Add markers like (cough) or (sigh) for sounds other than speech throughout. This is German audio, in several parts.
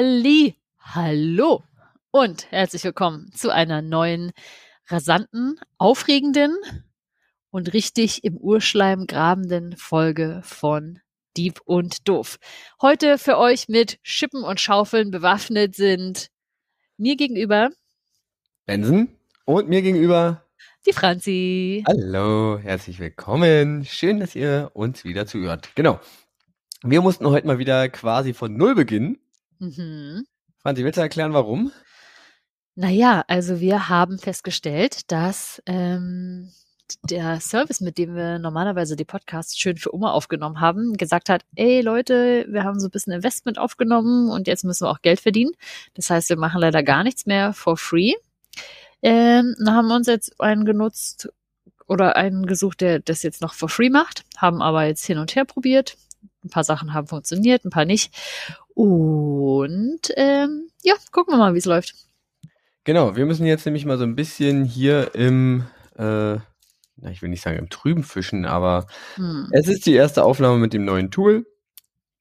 Halli, hallo und herzlich willkommen zu einer neuen, rasanten, aufregenden und richtig im Urschleim grabenden Folge von Dieb und Doof. Heute für euch mit Schippen und Schaufeln bewaffnet sind mir gegenüber Benson und mir gegenüber die Franzi. Hallo, herzlich willkommen. Schön, dass ihr uns wieder zuhört. Genau. Wir mussten heute mal wieder quasi von Null beginnen. Mhm. Franzi, willst du erklären, warum? Naja, also wir haben festgestellt, dass ähm, der Service, mit dem wir normalerweise die Podcasts schön für Oma aufgenommen haben, gesagt hat, ey Leute, wir haben so ein bisschen Investment aufgenommen und jetzt müssen wir auch Geld verdienen. Das heißt, wir machen leider gar nichts mehr for free. Ähm, dann haben wir uns jetzt einen genutzt oder einen gesucht, der das jetzt noch for free macht, haben aber jetzt hin und her probiert. Ein paar Sachen haben funktioniert, ein paar nicht. Und ähm, ja, gucken wir mal, wie es läuft. Genau, wir müssen jetzt nämlich mal so ein bisschen hier im, äh, na, ich will nicht sagen im Trüben fischen, aber hm. es ist die erste Aufnahme mit dem neuen Tool.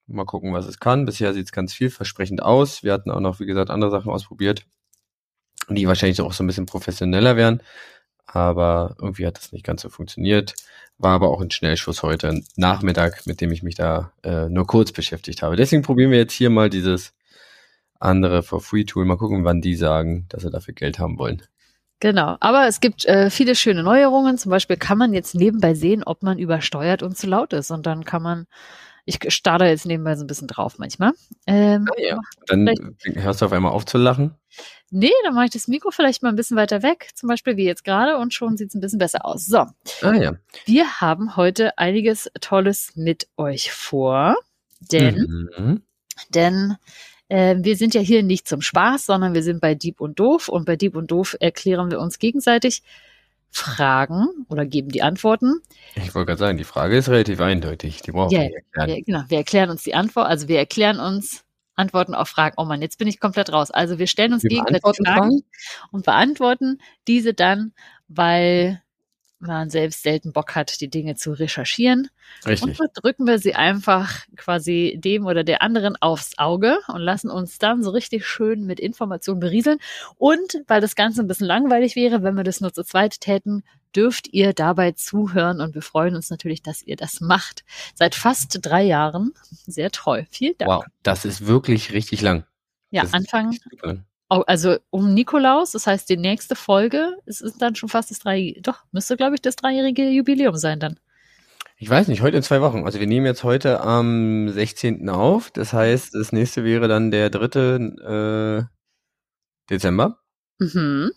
Mal gucken, was es kann. Bisher sieht es ganz vielversprechend aus. Wir hatten auch noch, wie gesagt, andere Sachen ausprobiert, die wahrscheinlich auch so ein bisschen professioneller wären. Aber irgendwie hat das nicht ganz so funktioniert. War aber auch ein Schnellschuss heute Nachmittag, mit dem ich mich da äh, nur kurz beschäftigt habe. Deswegen probieren wir jetzt hier mal dieses andere For-Free-Tool. Mal gucken, wann die sagen, dass sie dafür Geld haben wollen. Genau, aber es gibt äh, viele schöne Neuerungen. Zum Beispiel kann man jetzt nebenbei sehen, ob man übersteuert und zu laut ist. Und dann kann man, ich starre jetzt nebenbei so ein bisschen drauf manchmal. Ähm, ah, ja. Dann hörst du auf einmal auf zu lachen. Nee, dann mache ich das Mikro vielleicht mal ein bisschen weiter weg, zum Beispiel wie jetzt gerade, und schon sieht es ein bisschen besser aus. So. Ah, ja. Wir haben heute einiges Tolles mit euch vor, denn, mhm. denn äh, wir sind ja hier nicht zum Spaß, sondern wir sind bei Dieb und Doof und bei Dieb und Doof erklären wir uns gegenseitig Fragen oder geben die Antworten. Ich wollte gerade sagen, die Frage ist relativ eindeutig. Die brauchen ja, wir erklären. Ja, genau, wir erklären uns die Antwort, also wir erklären uns Antworten auf Fragen. Oh Mann, jetzt bin ich komplett raus. Also wir stellen uns wir gegenseitig Fragen, Fragen und beantworten diese dann, weil man selbst selten Bock hat, die Dinge zu recherchieren. Richtig. Und drücken wir sie einfach quasi dem oder der anderen aufs Auge und lassen uns dann so richtig schön mit Informationen berieseln. Und weil das Ganze ein bisschen langweilig wäre, wenn wir das nur zu zweit täten, dürft ihr dabei zuhören und wir freuen uns natürlich, dass ihr das macht. Seit fast drei Jahren. Sehr treu. Vielen Dank. Wow, das ist wirklich richtig lang. Ja, das Anfang. Also um Nikolaus, das heißt die nächste Folge, es ist dann schon fast das drei, doch, müsste glaube ich das dreijährige Jubiläum sein dann. Ich weiß nicht, heute in zwei Wochen. Also wir nehmen jetzt heute am 16. auf. Das heißt, das nächste wäre dann der dritte äh, Dezember. Mhm.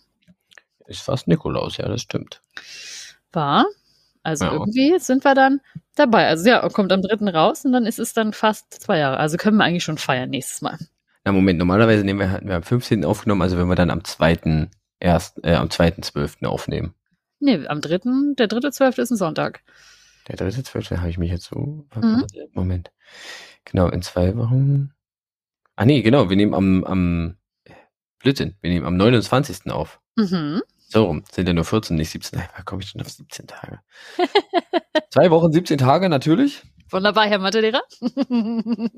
Ist fast Nikolaus, ja, das stimmt. War. Also ja. irgendwie sind wir dann dabei. Also ja, kommt am dritten raus und dann ist es dann fast zwei Jahre. Also können wir eigentlich schon feiern nächstes Mal. Na Moment, normalerweise nehmen wir, hatten wir am 15. aufgenommen, also wenn wir dann am 2. erst, äh, am 2.12. aufnehmen. Nee, am 3., der 3.12. ist ein Sonntag. Der 3.12. habe ich mich jetzt so, mhm. Moment. Genau, in zwei Wochen. Ah nee, genau, wir nehmen am, am, Blödsinn, wir nehmen am 29. auf. Mhm. So rum, sind ja nur 14, nicht 17. Da komme ich schon auf 17 Tage. (laughs) Zwei Wochen, 17 Tage natürlich. Wunderbar, Herr Mathelehrer.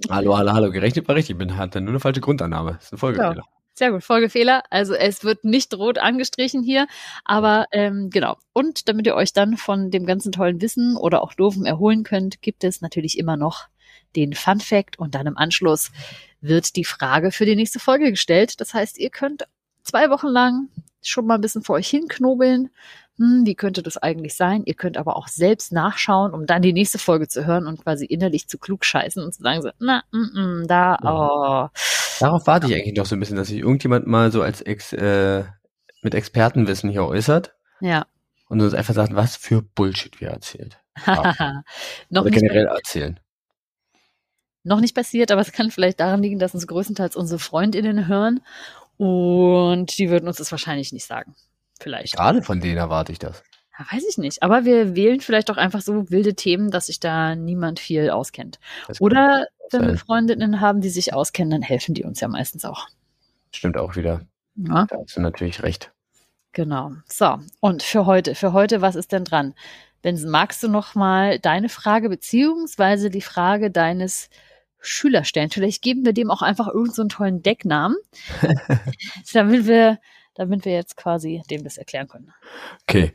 hallo, hallo, hallo. Gerechnet war richtig. Ich bin, hatte nur eine falsche Grundannahme. Das ist ein Folgefehler. Ja. Sehr gut, Folgefehler. Also es wird nicht rot angestrichen hier, aber ähm, genau. Und damit ihr euch dann von dem ganzen tollen Wissen oder auch doofen erholen könnt, gibt es natürlich immer noch den Fun Fact und dann im Anschluss wird die Frage für die nächste Folge gestellt. Das heißt, ihr könnt zwei Wochen lang schon mal ein bisschen vor euch hinknobeln. Hm, wie könnte das eigentlich sein? Ihr könnt aber auch selbst nachschauen, um dann die nächste Folge zu hören und quasi innerlich zu klug scheißen und zu sagen so, na, mm, mm, da, oh. Darauf warte ich eigentlich noch so ein bisschen, dass sich irgendjemand mal so als Ex, äh, mit Expertenwissen hier äußert. Ja. Und uns einfach sagt, was für Bullshit wir erzählt. (laughs) noch Oder generell erzählen. Noch nicht passiert, aber es kann vielleicht daran liegen, dass uns größtenteils unsere FreundInnen hören und die würden uns das wahrscheinlich nicht sagen. Vielleicht. Gerade von denen erwarte ich das. Ja, weiß ich nicht. Aber wir wählen vielleicht auch einfach so wilde Themen, dass sich da niemand viel auskennt. Oder wenn wir Freundinnen haben, die sich auskennen, dann helfen die uns ja meistens auch. Stimmt auch wieder. Ja. Da hast du natürlich recht. Genau. So, und für heute, für heute, was ist denn dran? Benson, magst du noch mal deine Frage beziehungsweise die Frage deines Schüler stellen. Vielleicht geben wir dem auch einfach irgendeinen so tollen Decknamen, (laughs) damit wir, damit wir jetzt quasi dem das erklären können. Okay.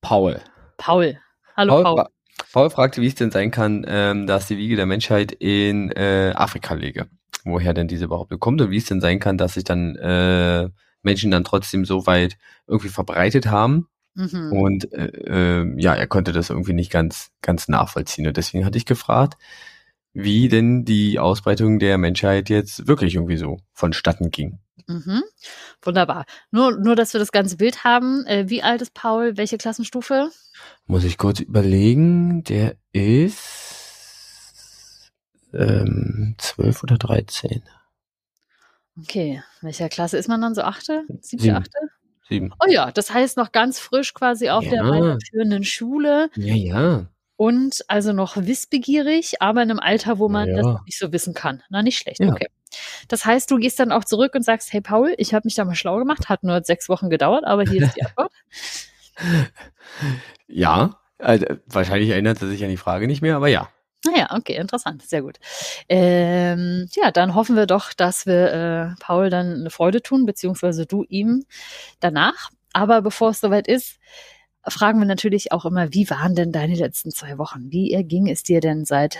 Paul. Paul. Hallo Paul. Paul. Paul fragte, wie es denn sein kann, ähm, dass die Wiege der Menschheit in äh, Afrika liege. Woher denn diese überhaupt kommt und wie es denn sein kann, dass sich dann äh, Menschen dann trotzdem so weit irgendwie verbreitet haben. Mhm. Und äh, äh, ja, er konnte das irgendwie nicht ganz, ganz nachvollziehen. Und deswegen hatte ich gefragt, wie denn die Ausbreitung der Menschheit jetzt wirklich irgendwie so vonstatten ging. Mhm. Wunderbar. Nur, nur, dass wir das ganze Bild haben. Äh, wie alt ist Paul? Welche Klassenstufe? Muss ich kurz überlegen. Der ist ähm, 12 oder 13. Okay. Welcher Klasse ist man dann so? Achte? Siebte, achte? Sieben. Oh ja, das heißt noch ganz frisch quasi auf ja. der weiterführenden Schule. Ja, ja. Und also noch wissbegierig, aber in einem Alter, wo man ja. das nicht so wissen kann. Na, nicht schlecht. Ja. Okay. Das heißt, du gehst dann auch zurück und sagst, hey Paul, ich habe mich da mal schlau gemacht, hat nur sechs Wochen gedauert, aber hier ist die (laughs) Antwort. ja, also, wahrscheinlich erinnert er sich an die Frage nicht mehr, aber ja. Naja, ah okay, interessant, sehr gut. Ähm, ja, dann hoffen wir doch, dass wir äh, Paul dann eine Freude tun, beziehungsweise du ihm danach. Aber bevor es soweit ist, fragen wir natürlich auch immer, wie waren denn deine letzten zwei Wochen? Wie erging es dir denn seit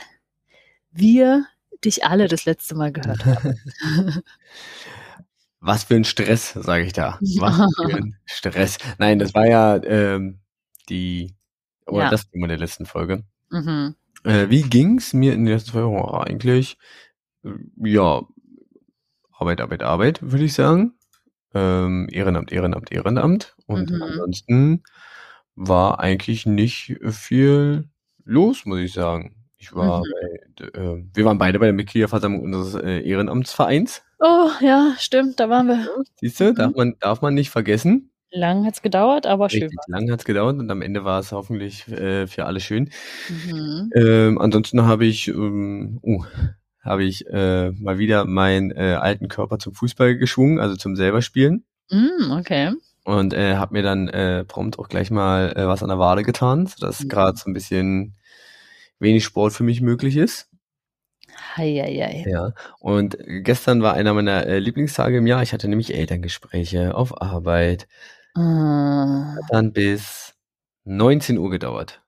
wir dich alle das letzte Mal gehört haben? (laughs) Was für ein Stress, sage ich da. Was für ein Stress. Nein, das war ja ähm, die, oder ja. das Thema der letzten Folge. Mhm. Äh, wie ging's mir in den letzten zwei Wochen? Eigentlich, äh, ja, Arbeit, Arbeit, Arbeit, würde ich sagen. Ähm, Ehrenamt, Ehrenamt, Ehrenamt. Und mhm. ansonsten war eigentlich nicht viel los, muss ich sagen. Ich war mhm. bei, äh, wir waren beide bei der Mitgliederversammlung unseres äh, Ehrenamtsvereins. Oh, ja, stimmt, da waren wir. Siehst du, mhm. darf man, darf man nicht vergessen. Lang hat's gedauert, aber Richtig, schön. Lang hat's gedauert und am Ende war es hoffentlich äh, für alle schön. Mhm. Ähm, ansonsten habe ich, ähm, uh, habe ich äh, mal wieder meinen äh, alten Körper zum Fußball geschwungen, also zum selber spielen. Mm, okay. Und äh, habe mir dann äh, prompt auch gleich mal äh, was an der Wade getan, sodass mhm. gerade so ein bisschen wenig Sport für mich möglich ist. Heieiei. Ja, und gestern war einer meiner äh, Lieblingstage im Jahr. Ich hatte nämlich Elterngespräche auf Arbeit. Ah. Hat dann bis 19 Uhr gedauert.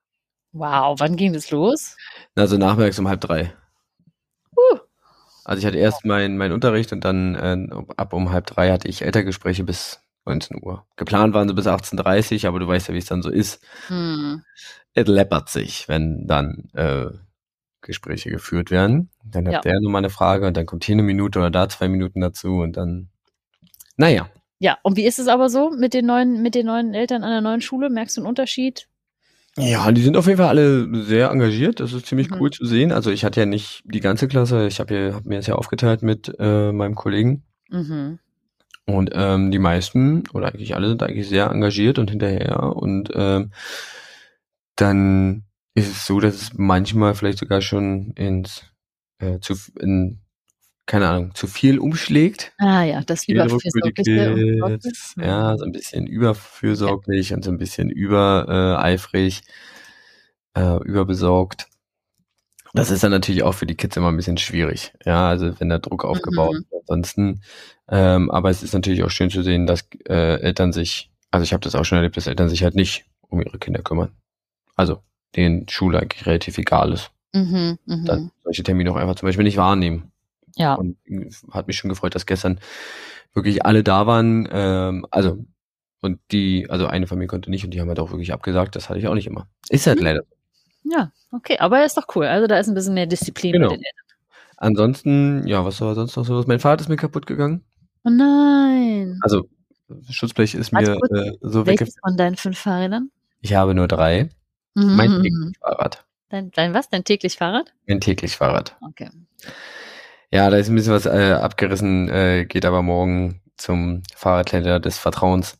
Wow, wann ging das los? Also nachmittags um halb drei. Uh. Also ich hatte erst meinen mein Unterricht und dann äh, ab um halb drei hatte ich Elterngespräche bis 19 Uhr. Geplant waren sie bis 18.30 Uhr, aber du weißt ja, wie es dann so ist. Hm. Es läppert sich, wenn dann äh, Gespräche geführt werden. Dann hat ja. der nochmal eine Frage und dann kommt hier eine Minute oder da zwei Minuten dazu und dann, naja. Ja, und wie ist es aber so mit den neuen, mit den neuen Eltern an der neuen Schule? Merkst du einen Unterschied? Ja, die sind auf jeden Fall alle sehr engagiert. Das ist ziemlich mhm. cool zu sehen. Also ich hatte ja nicht die ganze Klasse. Ich habe hab mir das ja aufgeteilt mit äh, meinem Kollegen. Mhm. Und ähm, die meisten oder eigentlich alle sind eigentlich sehr engagiert und hinterher. Und ähm, dann ist es so, dass es manchmal vielleicht sogar schon ins äh, zu in keine Ahnung, zu viel umschlägt. Ah ja, das Überfürsorgliche. Ja, so ein bisschen überfürsorglich ja. und so ein bisschen übereifrig, äh, überbesorgt. Das ist dann natürlich auch für die Kids immer ein bisschen schwierig. Ja, also wenn der Druck aufgebaut mhm. wird. Ansonsten, ähm, aber es ist natürlich auch schön zu sehen, dass äh, Eltern sich, also ich habe das auch schon erlebt, dass Eltern sich halt nicht um ihre Kinder kümmern. Also denen Schule eigentlich relativ egal ist. Mhm, mh. Dann solche Termine auch einfach zum Beispiel nicht wahrnehmen. Ja. Und hat mich schon gefreut, dass gestern wirklich alle da waren. Ähm, also, und die, also eine Familie konnte nicht und die haben halt auch wirklich abgesagt. Das hatte ich auch nicht immer. Ist halt mhm. leider. Ja, okay, aber ist doch cool. Also da ist ein bisschen mehr Disziplin genau. mit den Eltern. Ansonsten, ja, was war sonst noch so? Mein Fahrrad ist mir kaputt gegangen. Oh nein. Also, Schutzblech ist mir äh, so weggefallen. von deinen fünf Fahrrädern? Ich habe nur drei. Mhm. Mein täglich Fahrrad. Dein, dein was? Dein täglich Fahrrad? Mein täglich Fahrrad. Okay. Ja, da ist ein bisschen was äh, abgerissen, äh, geht aber morgen zum Fahrradhändler des Vertrauens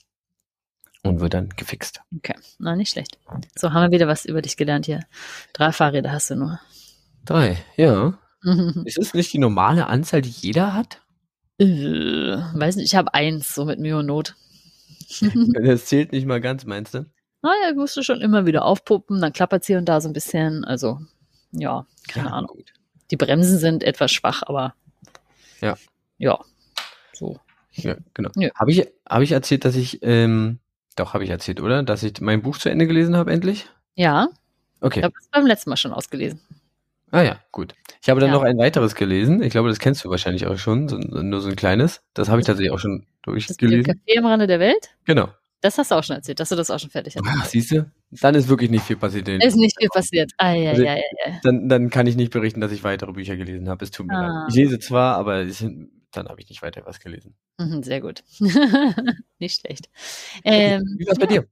und wird dann gefixt. Okay, na nicht schlecht. So, haben wir wieder was über dich gelernt hier. Drei Fahrräder hast du nur. Drei, ja. (laughs) ist es nicht die normale Anzahl, die jeder hat? Äh, weiß nicht, ich habe eins, so mit Mühe und Not. (laughs) das zählt nicht mal ganz, meinst du? Naja, musst du schon immer wieder aufpuppen, dann klappert es hier und da so ein bisschen. Also, ja, keine ja, Ahnung. Gut. Die Bremsen sind etwas schwach, aber ja. Ja. So. Ja, genau. Ja. Habe ich, hab ich erzählt, dass ich, ähm, doch, habe ich erzählt, oder? Dass ich mein Buch zu Ende gelesen habe, endlich? Ja. Okay. Ich habe es beim letzten Mal schon ausgelesen. Ah ja, gut. Ich habe dann ja. noch ein weiteres gelesen. Ich glaube, das kennst du wahrscheinlich auch schon. So, nur so ein kleines. Das habe ich tatsächlich auch schon durchgelesen. Das Café am Rande der Welt? Genau. Das hast du auch schon erzählt, dass du das auch schon fertig hast. Ach, siehst du? Dann ist wirklich nicht viel passiert. Ist nicht viel passiert. Ah, ja, also, ja, ja, ja. Dann, dann kann ich nicht berichten, dass ich weitere Bücher gelesen habe. Es tut mir ah. leid. Ich lese zwar, aber es, dann habe ich nicht weiter was gelesen. Mhm, sehr gut. (laughs) (laughs) nicht schlecht. Ähm, Wie war es bei dir?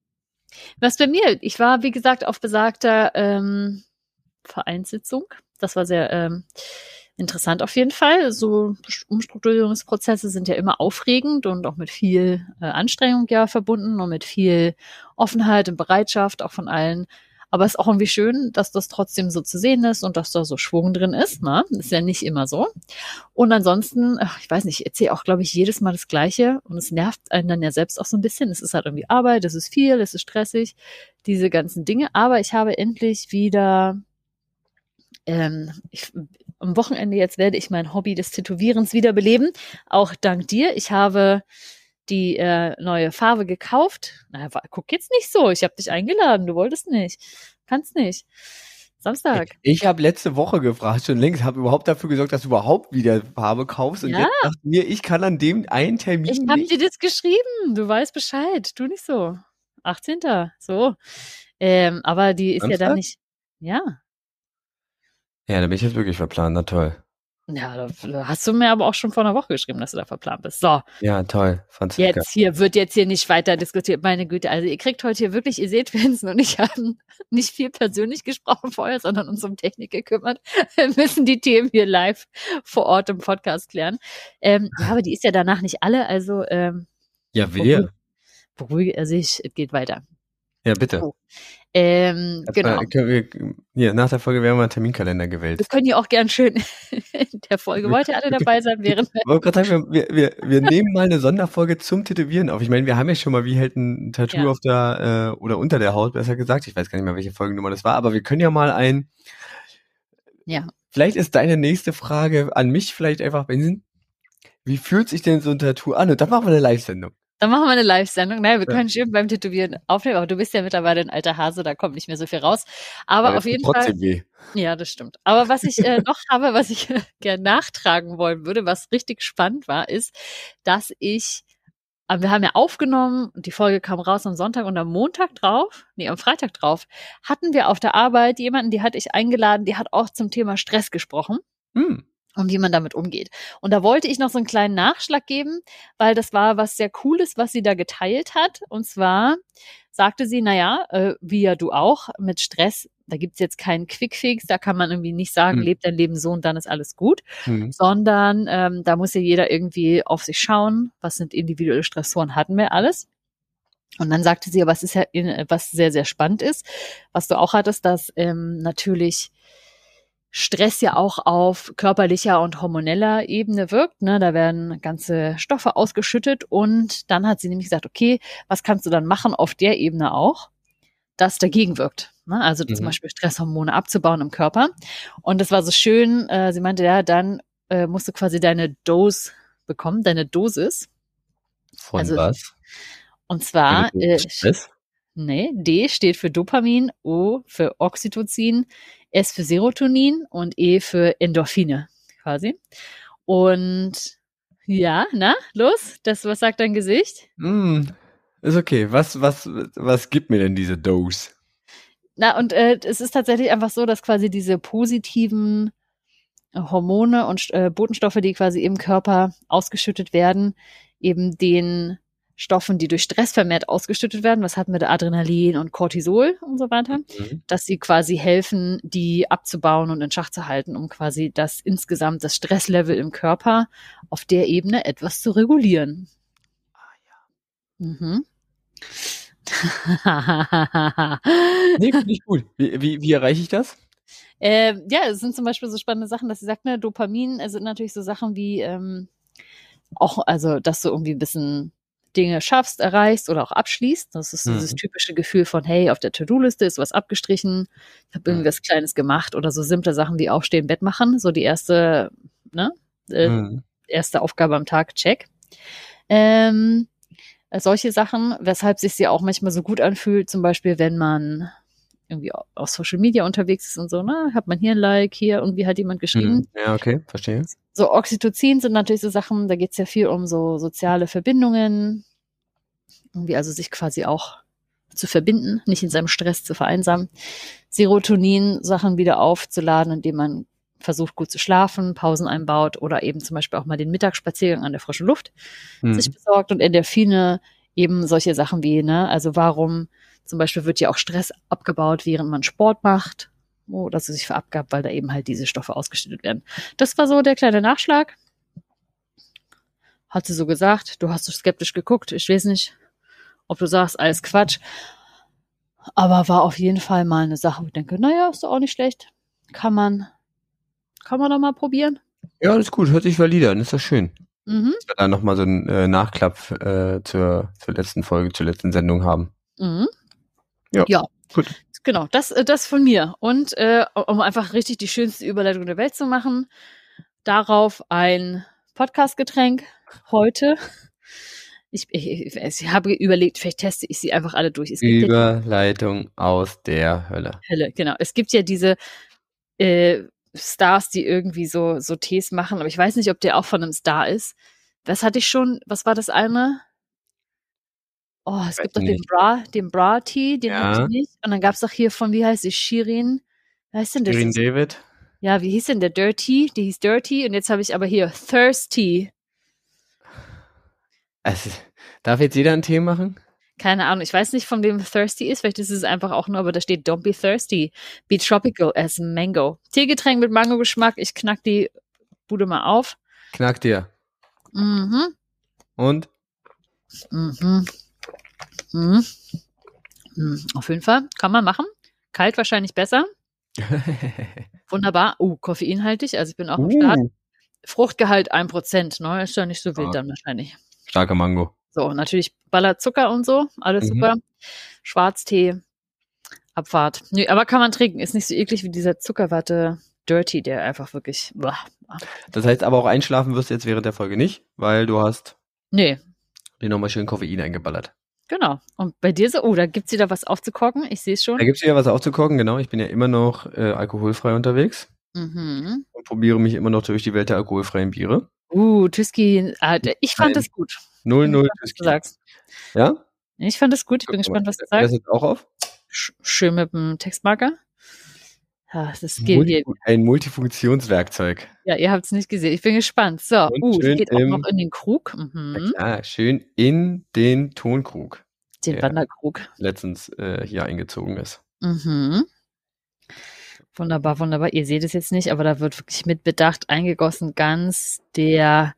Was bei mir? Ich war, wie gesagt, auf besagter ähm, Vereinssitzung. Das war sehr ähm, interessant auf jeden Fall. So Umstrukturierungsprozesse sind ja immer aufregend und auch mit viel äh, Anstrengung ja verbunden und mit viel Offenheit und Bereitschaft auch von allen. Aber es ist auch irgendwie schön, dass das trotzdem so zu sehen ist und dass da so Schwung drin ist. Ne? Ist ja nicht immer so. Und ansonsten, ich weiß nicht, ich erzähle auch, glaube ich, jedes Mal das Gleiche und es nervt einen dann ja selbst auch so ein bisschen. Es ist halt irgendwie Arbeit, es ist viel, es ist stressig, diese ganzen Dinge. Aber ich habe endlich wieder ähm, ich, am Wochenende jetzt werde ich mein Hobby des Tätowierens wiederbeleben. Auch dank dir. Ich habe die äh, neue Farbe gekauft. Na, guck jetzt nicht so. Ich habe dich eingeladen. Du wolltest nicht. Kannst nicht. Samstag. Ich, habe letzte Woche gefragt, schon längst, habe überhaupt dafür gesorgt, dass du überhaupt wieder Farbe kaufst. Und ja. jetzt dachte mir, ich kann an dem einen Termin. Ich habe dir das geschrieben. Du weißt Bescheid. Tu nicht so. 18. So. Ähm, aber die ist Samstag? ja dann nicht. Ja. Ja, da bin ich jetzt wirklich verplant. Na toll. Ja, da hast du mir aber auch schon vor einer Woche geschrieben, dass du da verplant bist. So. Ja, toll. Fand's jetzt lecker. hier wird jetzt hier nicht weiter diskutiert. Meine Güte, also ihr kriegt heute hier wirklich, ihr seht, (laughs) Vincent und ich haben nicht viel persönlich gesprochen vorher, sondern uns um Technik gekümmert. (laughs) Wir müssen die Themen hier live vor Ort im Podcast klären. Ähm, ja, aber die ist ja danach nicht alle, also ähm, Ja, wer? Beruhige er sich, es geht weiter. Ja, bitte. So. Ähm, genau. Wir, hier, nach der Folge werden wir einen Terminkalender gewählt. Wir können ja auch gern schön in der Folge. Wollt ihr alle dabei sein, während wir. Wir, wir, wir nehmen mal eine Sonderfolge zum Tätowieren auf. Ich meine, wir haben ja schon mal, wie hält ein Tattoo ja. auf der äh, oder unter der Haut, besser gesagt. Ich weiß gar nicht mehr, welche Folgennummer das war, aber wir können ja mal ein. Ja. Vielleicht ist deine nächste Frage an mich vielleicht einfach, Benson. Wie fühlt sich denn so ein Tattoo an? Und dann machen wir eine Live-Sendung. Dann machen wir eine Live-Sendung. Naja, wir können schön beim Tätowieren aufnehmen, aber du bist ja mittlerweile ein alter Hase, da kommt nicht mehr so viel raus. Aber ja, auf jeden Fall. Weh. Ja, das stimmt. Aber was ich äh, noch (laughs) habe, was ich äh, gerne nachtragen wollen würde, was richtig spannend war, ist, dass ich aber wir haben ja aufgenommen und die Folge kam raus am Sonntag und am Montag drauf, nee, am Freitag drauf, hatten wir auf der Arbeit jemanden, die hatte ich eingeladen, die hat auch zum Thema Stress gesprochen. Hm und wie man damit umgeht. Und da wollte ich noch so einen kleinen Nachschlag geben, weil das war was sehr Cooles, was sie da geteilt hat. Und zwar sagte sie, naja, äh, wie ja du auch, mit Stress, da gibt's jetzt keinen Quickfix, da kann man irgendwie nicht sagen, mhm. lebt dein Leben so und dann ist alles gut, mhm. sondern ähm, da muss ja jeder irgendwie auf sich schauen, was sind individuelle Stressoren, hatten wir alles. Und dann sagte sie, es ist ja, was sehr, sehr spannend ist, was du auch hattest, dass ähm, natürlich Stress ja auch auf körperlicher und hormoneller Ebene wirkt. Ne? Da werden ganze Stoffe ausgeschüttet und dann hat sie nämlich gesagt, okay, was kannst du dann machen auf der Ebene auch, das dagegen wirkt. Ne? Also mhm. zum Beispiel Stresshormone abzubauen im Körper. Und das war so schön. Äh, sie meinte, ja, dann äh, musst du quasi deine Dose bekommen, deine Dosis. Von also, was? Und zwar äh, Nee, D steht für Dopamin, O für Oxytocin, S für Serotonin und E für Endorphine quasi. Und ja, na, los, das, was sagt dein Gesicht? Mm, ist okay. Was, was, was gibt mir denn diese Dose? Na, und äh, es ist tatsächlich einfach so, dass quasi diese positiven Hormone und äh, Botenstoffe, die quasi im Körper ausgeschüttet werden, eben den Stoffen, die durch Stress vermehrt ausgeschüttet werden, was hatten wir da Adrenalin und Cortisol und so weiter, mhm. dass sie quasi helfen, die abzubauen und in Schach zu halten, um quasi das insgesamt das Stresslevel im Körper auf der Ebene etwas zu regulieren. Ah ja. Mhm. (laughs) nee, finde ich gut. Wie, wie, wie erreiche ich das? Äh, ja, es sind zum Beispiel so spannende Sachen, dass sie sagt, ne, Dopamin sind natürlich so Sachen wie ähm, auch, also dass du irgendwie ein bisschen Dinge schaffst, erreichst oder auch abschließt. Das ist mhm. dieses typische Gefühl von, hey, auf der To-Do-Liste ist was abgestrichen, ich habe irgendwas Kleines gemacht oder so simple Sachen wie Aufstehen, Bett machen, so die erste, ne, äh, mhm. erste Aufgabe am Tag, check. Ähm, solche Sachen, weshalb sich sie auch manchmal so gut anfühlt, zum Beispiel, wenn man irgendwie auf Social Media unterwegs ist und so, ne, hat man hier ein Like, hier irgendwie hat jemand geschrieben. Mhm. Ja, okay, verstehe. So Oxytocin sind natürlich so Sachen, da geht es ja viel um so soziale Verbindungen, irgendwie also sich quasi auch zu verbinden, nicht in seinem Stress zu vereinsamen. Serotonin, Sachen wieder aufzuladen, indem man versucht gut zu schlafen, Pausen einbaut oder eben zum Beispiel auch mal den Mittagsspaziergang an der frischen Luft mhm. sich besorgt und Endorphine eben solche Sachen wie, ne, also warum zum Beispiel wird ja auch Stress abgebaut, während man Sport macht, oh, dass es sich verabgabt, weil da eben halt diese Stoffe ausgeschüttet werden. Das war so der kleine Nachschlag. Hat sie so gesagt, du hast so skeptisch geguckt, ich weiß nicht, ob du sagst, alles Quatsch. Aber war auf jeden Fall mal eine Sache, wo ich denke, naja, ist doch auch nicht schlecht. Kann man, kann man doch mal probieren. Ja, alles gut, hört sich valide an, ist doch schön. Mhm. Dass wir da nochmal so einen äh, Nachklapp äh, zur, zur letzten Folge, zur letzten Sendung haben. Mhm. Ja, ja. Gut. Genau, das, äh, das von mir. Und äh, um einfach richtig die schönste Überleitung der Welt zu machen, darauf ein Podcast-Getränk heute. Ich, ich, ich, habe überlegt, vielleicht teste ich sie einfach alle durch. Überleitung ja aus der Hölle. Hölle, genau. Es gibt ja diese äh, Stars, die irgendwie so, so Tees machen, aber ich weiß nicht, ob der auch von einem Star ist. Was hatte ich schon? Was war das eine? Oh, es gibt doch den Bra, den Bra Tea, den ja. hatte ich nicht. Und dann gab es doch hier von, wie heißt sie, Shirin? Wie heißt denn das? Shirin David. Ja, wie hieß denn der Dirty? Die hieß Dirty und jetzt habe ich aber hier Thirsty. Also, darf jetzt jeder einen Tee machen? Keine Ahnung, ich weiß nicht, von wem Thirsty ist. Vielleicht ist es einfach auch nur, aber da steht Don't be thirsty. Be tropical as Mango. Teegetränk mit Mango-Geschmack. Ich knack die Bude mal auf. Knack dir. Mhm. Und? Mhm. Mhm. Mhm. Auf jeden Fall. Kann man machen. Kalt wahrscheinlich besser. (laughs) Wunderbar. Uh, koffeinhaltig. Also ich bin auch uh. am Start. Fruchtgehalt 1%. Ne? Ist ja nicht so wild ah. dann wahrscheinlich. Starke Mango. So, natürlich Baller Zucker und so. Alles mhm. super. Schwarztee. Abfahrt. Nö, aber kann man trinken. Ist nicht so eklig wie dieser Zuckerwatte Dirty, der einfach wirklich. Boah. Das heißt aber auch einschlafen wirst du jetzt während der Folge nicht, weil du hast. Nee. Den nochmal schön Koffein eingeballert. Genau. Und bei dir so, oh, da gibt's wieder was aufzukochen. Ich sehe es schon. Da gibt's wieder was aufzukochen, genau. Ich bin ja immer noch äh, alkoholfrei unterwegs. Mhm. Und probiere mich immer noch durch die Welt der alkoholfreien Biere. Uh, Tüski, ah, ich fand Nein. das gut. 0-0 Tüski. Sagst. Ja? Ich fand das gut. Ich bin gespannt, was du sagst. Das jetzt auch auf? Schön mit dem Textmarker. Das geht Multi Ein Multifunktionswerkzeug. Ja, ihr habt es nicht gesehen. Ich bin gespannt. So, uh, geht auch noch in den Krug. Mhm. Ja, schön in den Tonkrug. Den Wanderkrug. Letztens äh, hier eingezogen ist. Mhm. Wunderbar, wunderbar. Ihr seht es jetzt nicht, aber da wird wirklich mit Bedacht eingegossen, ganz der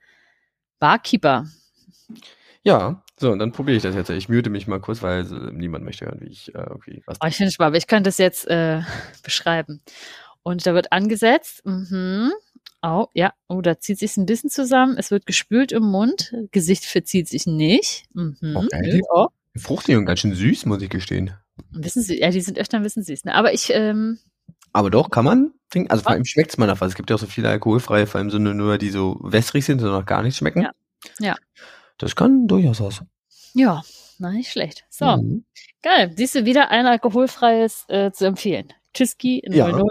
Barkeeper. Ja, so, und dann probiere ich das jetzt. Ich mute mich mal kurz, weil äh, niemand möchte hören, wie ich äh, irgendwie was. Oh, ich finde es spannend. Ich könnte das jetzt äh, (laughs) beschreiben. Und da wird angesetzt. Mhm. Oh, ja. Oh, da zieht sich ein bisschen zusammen. Es wird gespült im Mund. Gesicht verzieht sich nicht. Mhm. Okay. Oh. Fruchtig und ganz schön süß, muss ich gestehen. Wissen Sie, ja, die sind öfter ein bisschen süß. Ne? Aber ich. Ähm, aber doch, kann man trinken. Also vor allem schmeckt es mal nach was. Es gibt ja auch so viele alkoholfreie, vor allem so nur, die so wässrig sind und noch gar nicht schmecken. Ja. ja. Das kann durchaus was. Ja, na, nicht schlecht. So, mhm. geil. Siehst du, wieder ein alkoholfreies äh, zu empfehlen. Tschüsski 00, ja.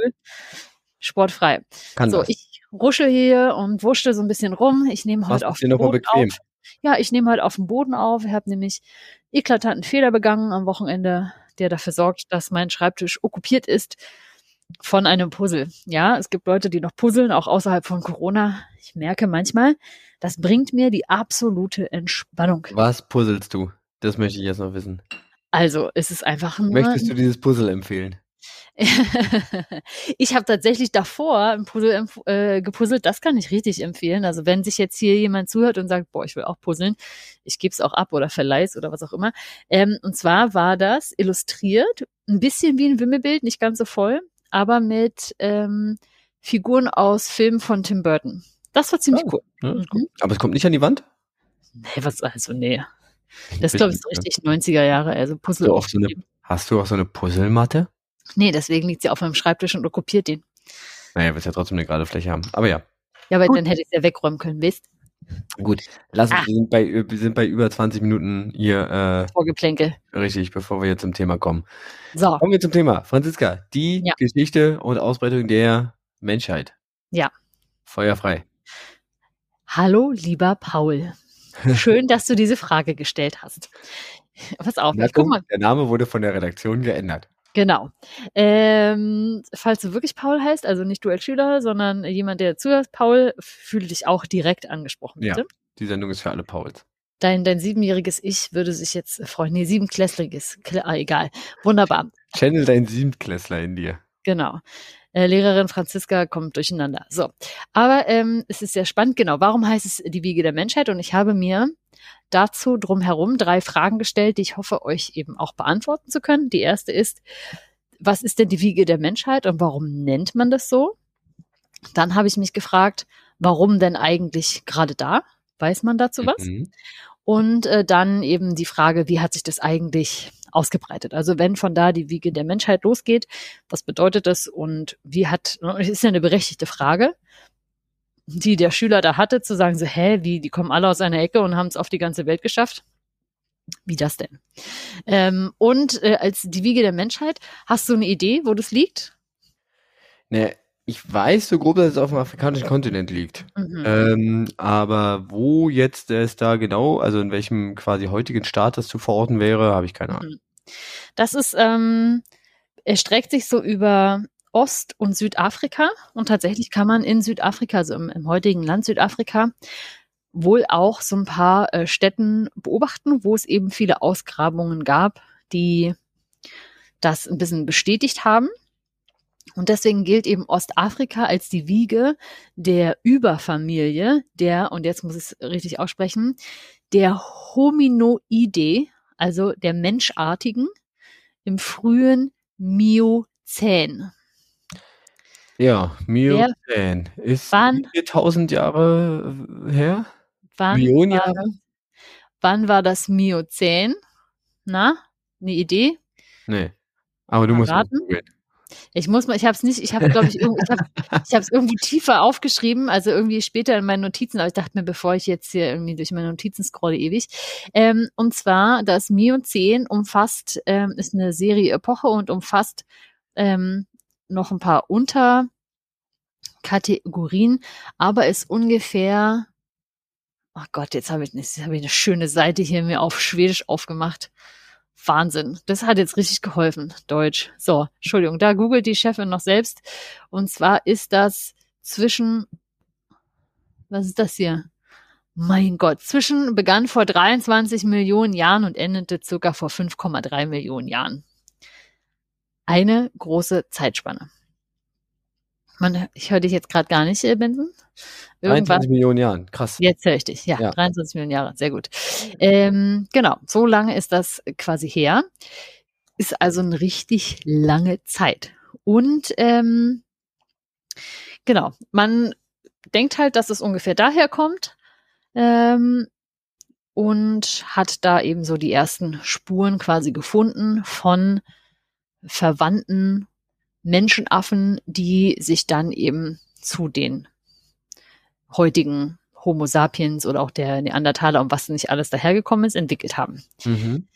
sportfrei. Kann so, das. ich ruschel hier und wurschtel so ein bisschen rum. Ich nehme heute auf den Boden bequem. auf. Ja, ich nehme heute auf dem Boden auf. Ich habe nämlich eklatanten Fehler begangen am Wochenende, der dafür sorgt, dass mein Schreibtisch okkupiert ist von einem Puzzle. Ja, es gibt Leute, die noch puzzeln, auch außerhalb von Corona. Ich merke manchmal, das bringt mir die absolute Entspannung. Was puzzelst du? Das möchte ich jetzt noch wissen. Also, es ist einfach nur. Möchtest du dieses Puzzle empfehlen? (laughs) ich habe tatsächlich davor ein Puzzle äh, gepuzzelt, das kann ich richtig empfehlen. Also wenn sich jetzt hier jemand zuhört und sagt, boah, ich will auch puzzeln, ich gebe es auch ab oder verleih's oder was auch immer. Ähm, und zwar war das illustriert, ein bisschen wie ein Wimmelbild, nicht ganz so voll, aber mit ähm, Figuren aus Filmen von Tim Burton. Das war ziemlich oh, cool. Ja, mhm. Aber es kommt nicht an die Wand? Nee, was, also nee. Das ist, glaube ich, so richtig 90er Jahre, also Puzzle. Hast du, auch so eine, hast du auch so eine Puzzlematte? Nee, deswegen liegt sie auf meinem Schreibtisch und kopiert den. Naja, willst ja trotzdem eine gerade Fläche haben. Aber ja. Ja, aber Gut. dann hätte ich es ja wegräumen können, wisst? Gut, lass ah. wir, sind bei, wir sind bei über 20 Minuten hier. Äh, Vorgeplänkel. Richtig, bevor wir jetzt zum Thema kommen. So. Kommen wir zum Thema. Franziska, die ja. Geschichte und Ausbreitung der Menschheit. Ja. Feuerfrei. Hallo, lieber Paul. Schön, dass du diese Frage gestellt hast. Pass auf, ich guck mal. Der Name wurde von der Redaktion geändert. Genau. Ähm, falls du wirklich Paul heißt, also nicht du als Schüler, sondern jemand, der zuhört, Paul, fühle dich auch direkt angesprochen. Bitte. Ja, die Sendung ist für alle Pauls. Dein, dein siebenjähriges Ich würde sich jetzt freuen. Nee, siebenklässliges. Ah, egal. Wunderbar. Channel dein Siebenklässler in dir. Genau. Äh, Lehrerin Franziska kommt durcheinander. So. Aber ähm, es ist sehr spannend. Genau. Warum heißt es die Wiege der Menschheit? Und ich habe mir dazu drumherum drei Fragen gestellt, die ich hoffe, euch eben auch beantworten zu können. Die erste ist, was ist denn die Wiege der Menschheit und warum nennt man das so? Dann habe ich mich gefragt, warum denn eigentlich gerade da? Weiß man dazu was? Mhm. Und äh, dann eben die Frage, wie hat sich das eigentlich ausgebreitet? Also wenn von da die Wiege der Menschheit losgeht, was bedeutet das und wie hat, ne, ist ja eine berechtigte Frage die der Schüler da hatte, zu sagen so, hä, wie, die kommen alle aus einer Ecke und haben es auf die ganze Welt geschafft. Wie das denn? Ähm, und äh, als die Wiege der Menschheit, hast du eine Idee, wo das liegt? Ne, ich weiß so grob, dass es auf dem afrikanischen Kontinent liegt. Mhm. Ähm, aber wo jetzt es da genau, also in welchem quasi heutigen Staat das zu verorten wäre, habe ich keine Ahnung. Das ist, ähm, erstreckt sich so über Ost- und Südafrika. Und tatsächlich kann man in Südafrika, also im, im heutigen Land Südafrika, wohl auch so ein paar äh, Städten beobachten, wo es eben viele Ausgrabungen gab, die das ein bisschen bestätigt haben. Und deswegen gilt eben Ostafrika als die Wiege der Überfamilie der, und jetzt muss ich es richtig aussprechen, der Hominoide, also der Menschartigen im frühen Miozän. Ja, Miozän ist wann, 4000 Jahre her? Wann Millionen Jahre? War, wann war das Miozän? Na, eine Idee? Nee. Aber du Verraten? musst ich muss mal, ich habe es nicht, ich habe, glaube ich, ich habe es irgendwie tiefer aufgeschrieben, also irgendwie später in meinen Notizen, aber ich dachte mir, bevor ich jetzt hier irgendwie durch meine Notizen scrolle ewig. Ähm, und zwar, das Miozän umfasst, ähm, ist eine Serie Epoche und umfasst ähm, noch ein paar Unterkategorien, aber ist ungefähr, oh Gott, jetzt habe ich, jetzt hab ich eine schöne Seite hier mir auf Schwedisch aufgemacht. Wahnsinn. Das hat jetzt richtig geholfen. Deutsch. So, Entschuldigung, da googelt die Chefin noch selbst. Und zwar ist das zwischen, was ist das hier? Mein Gott, zwischen begann vor 23 Millionen Jahren und endete circa vor 5,3 Millionen Jahren eine große Zeitspanne. Man, ich höre dich jetzt gerade gar nicht, äh, Benson. 23 Millionen Jahren, krass. Jetzt höre ich dich, ja, ja. 23 Millionen Jahre, sehr gut. Ähm, genau, so lange ist das quasi her. Ist also eine richtig lange Zeit. Und ähm, genau, man denkt halt, dass es ungefähr daher kommt ähm, und hat da eben so die ersten Spuren quasi gefunden von verwandten Menschenaffen, die sich dann eben zu den heutigen Homo sapiens oder auch der Neandertaler und was nicht alles dahergekommen ist, entwickelt haben. Mhm.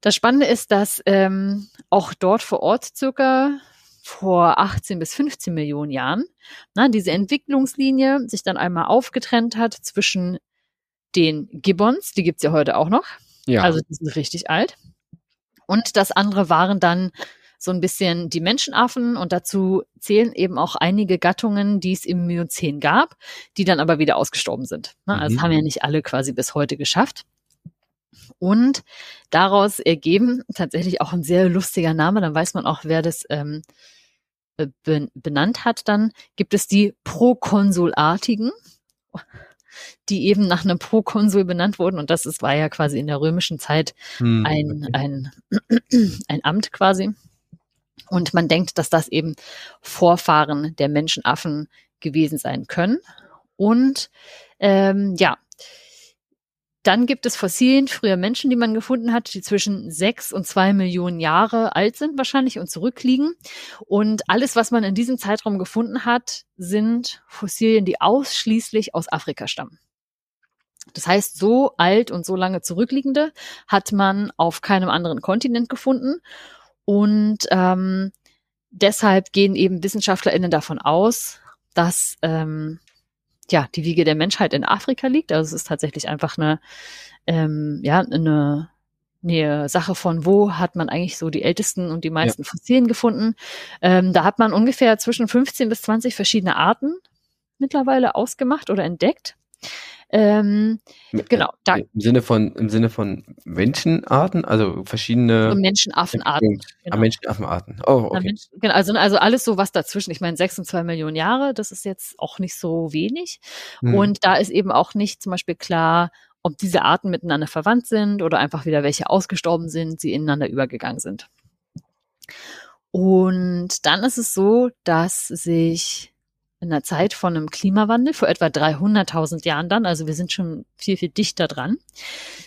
Das Spannende ist, dass ähm, auch dort vor Ort circa vor 18 bis 15 Millionen Jahren na, diese Entwicklungslinie sich dann einmal aufgetrennt hat zwischen den Gibbons, die gibt's ja heute auch noch, ja. also die sind richtig alt, und das andere waren dann so ein bisschen die Menschenaffen und dazu zählen eben auch einige Gattungen, die es im Miozän gab, die dann aber wieder ausgestorben sind. Ne? Also mhm. Also haben ja nicht alle quasi bis heute geschafft. Und daraus ergeben tatsächlich auch ein sehr lustiger Name, dann weiß man auch, wer das ähm, benannt hat. Dann gibt es die Prokonsulartigen, die eben nach einem Prokonsul benannt wurden. Und das ist, war ja quasi in der römischen Zeit hm, ein, ein, (clears throat) ein Amt quasi. Und man denkt, dass das eben Vorfahren der Menschenaffen gewesen sein können. Und ähm, ja, dann gibt es Fossilien früher Menschen, die man gefunden hat, die zwischen sechs und zwei Millionen Jahre alt sind wahrscheinlich und zurückliegen. Und alles, was man in diesem Zeitraum gefunden hat, sind Fossilien, die ausschließlich aus Afrika stammen. Das heißt, so alt und so lange zurückliegende hat man auf keinem anderen Kontinent gefunden. Und ähm, deshalb gehen eben WissenschaftlerInnen davon aus, dass ähm, ja, die Wiege der Menschheit in Afrika liegt. Also es ist tatsächlich einfach eine, ähm, ja, eine, eine Sache von, wo hat man eigentlich so die ältesten und die meisten ja. Fossilien gefunden. Ähm, da hat man ungefähr zwischen 15 bis 20 verschiedene Arten mittlerweile ausgemacht oder entdeckt. Ähm, genau. Da, Im Sinne von im Sinne von Menschenarten, also verschiedene so Menschenaffenarten. Genau. Menschenaffenarten. Oh, okay. Genau, also, also alles so was dazwischen. Ich meine, sechs und zwei Millionen Jahre, das ist jetzt auch nicht so wenig. Hm. Und da ist eben auch nicht zum Beispiel klar, ob diese Arten miteinander verwandt sind oder einfach wieder welche ausgestorben sind, sie ineinander übergegangen sind. Und dann ist es so, dass sich in der Zeit von einem Klimawandel vor etwa 300.000 Jahren dann, also wir sind schon viel, viel dichter dran,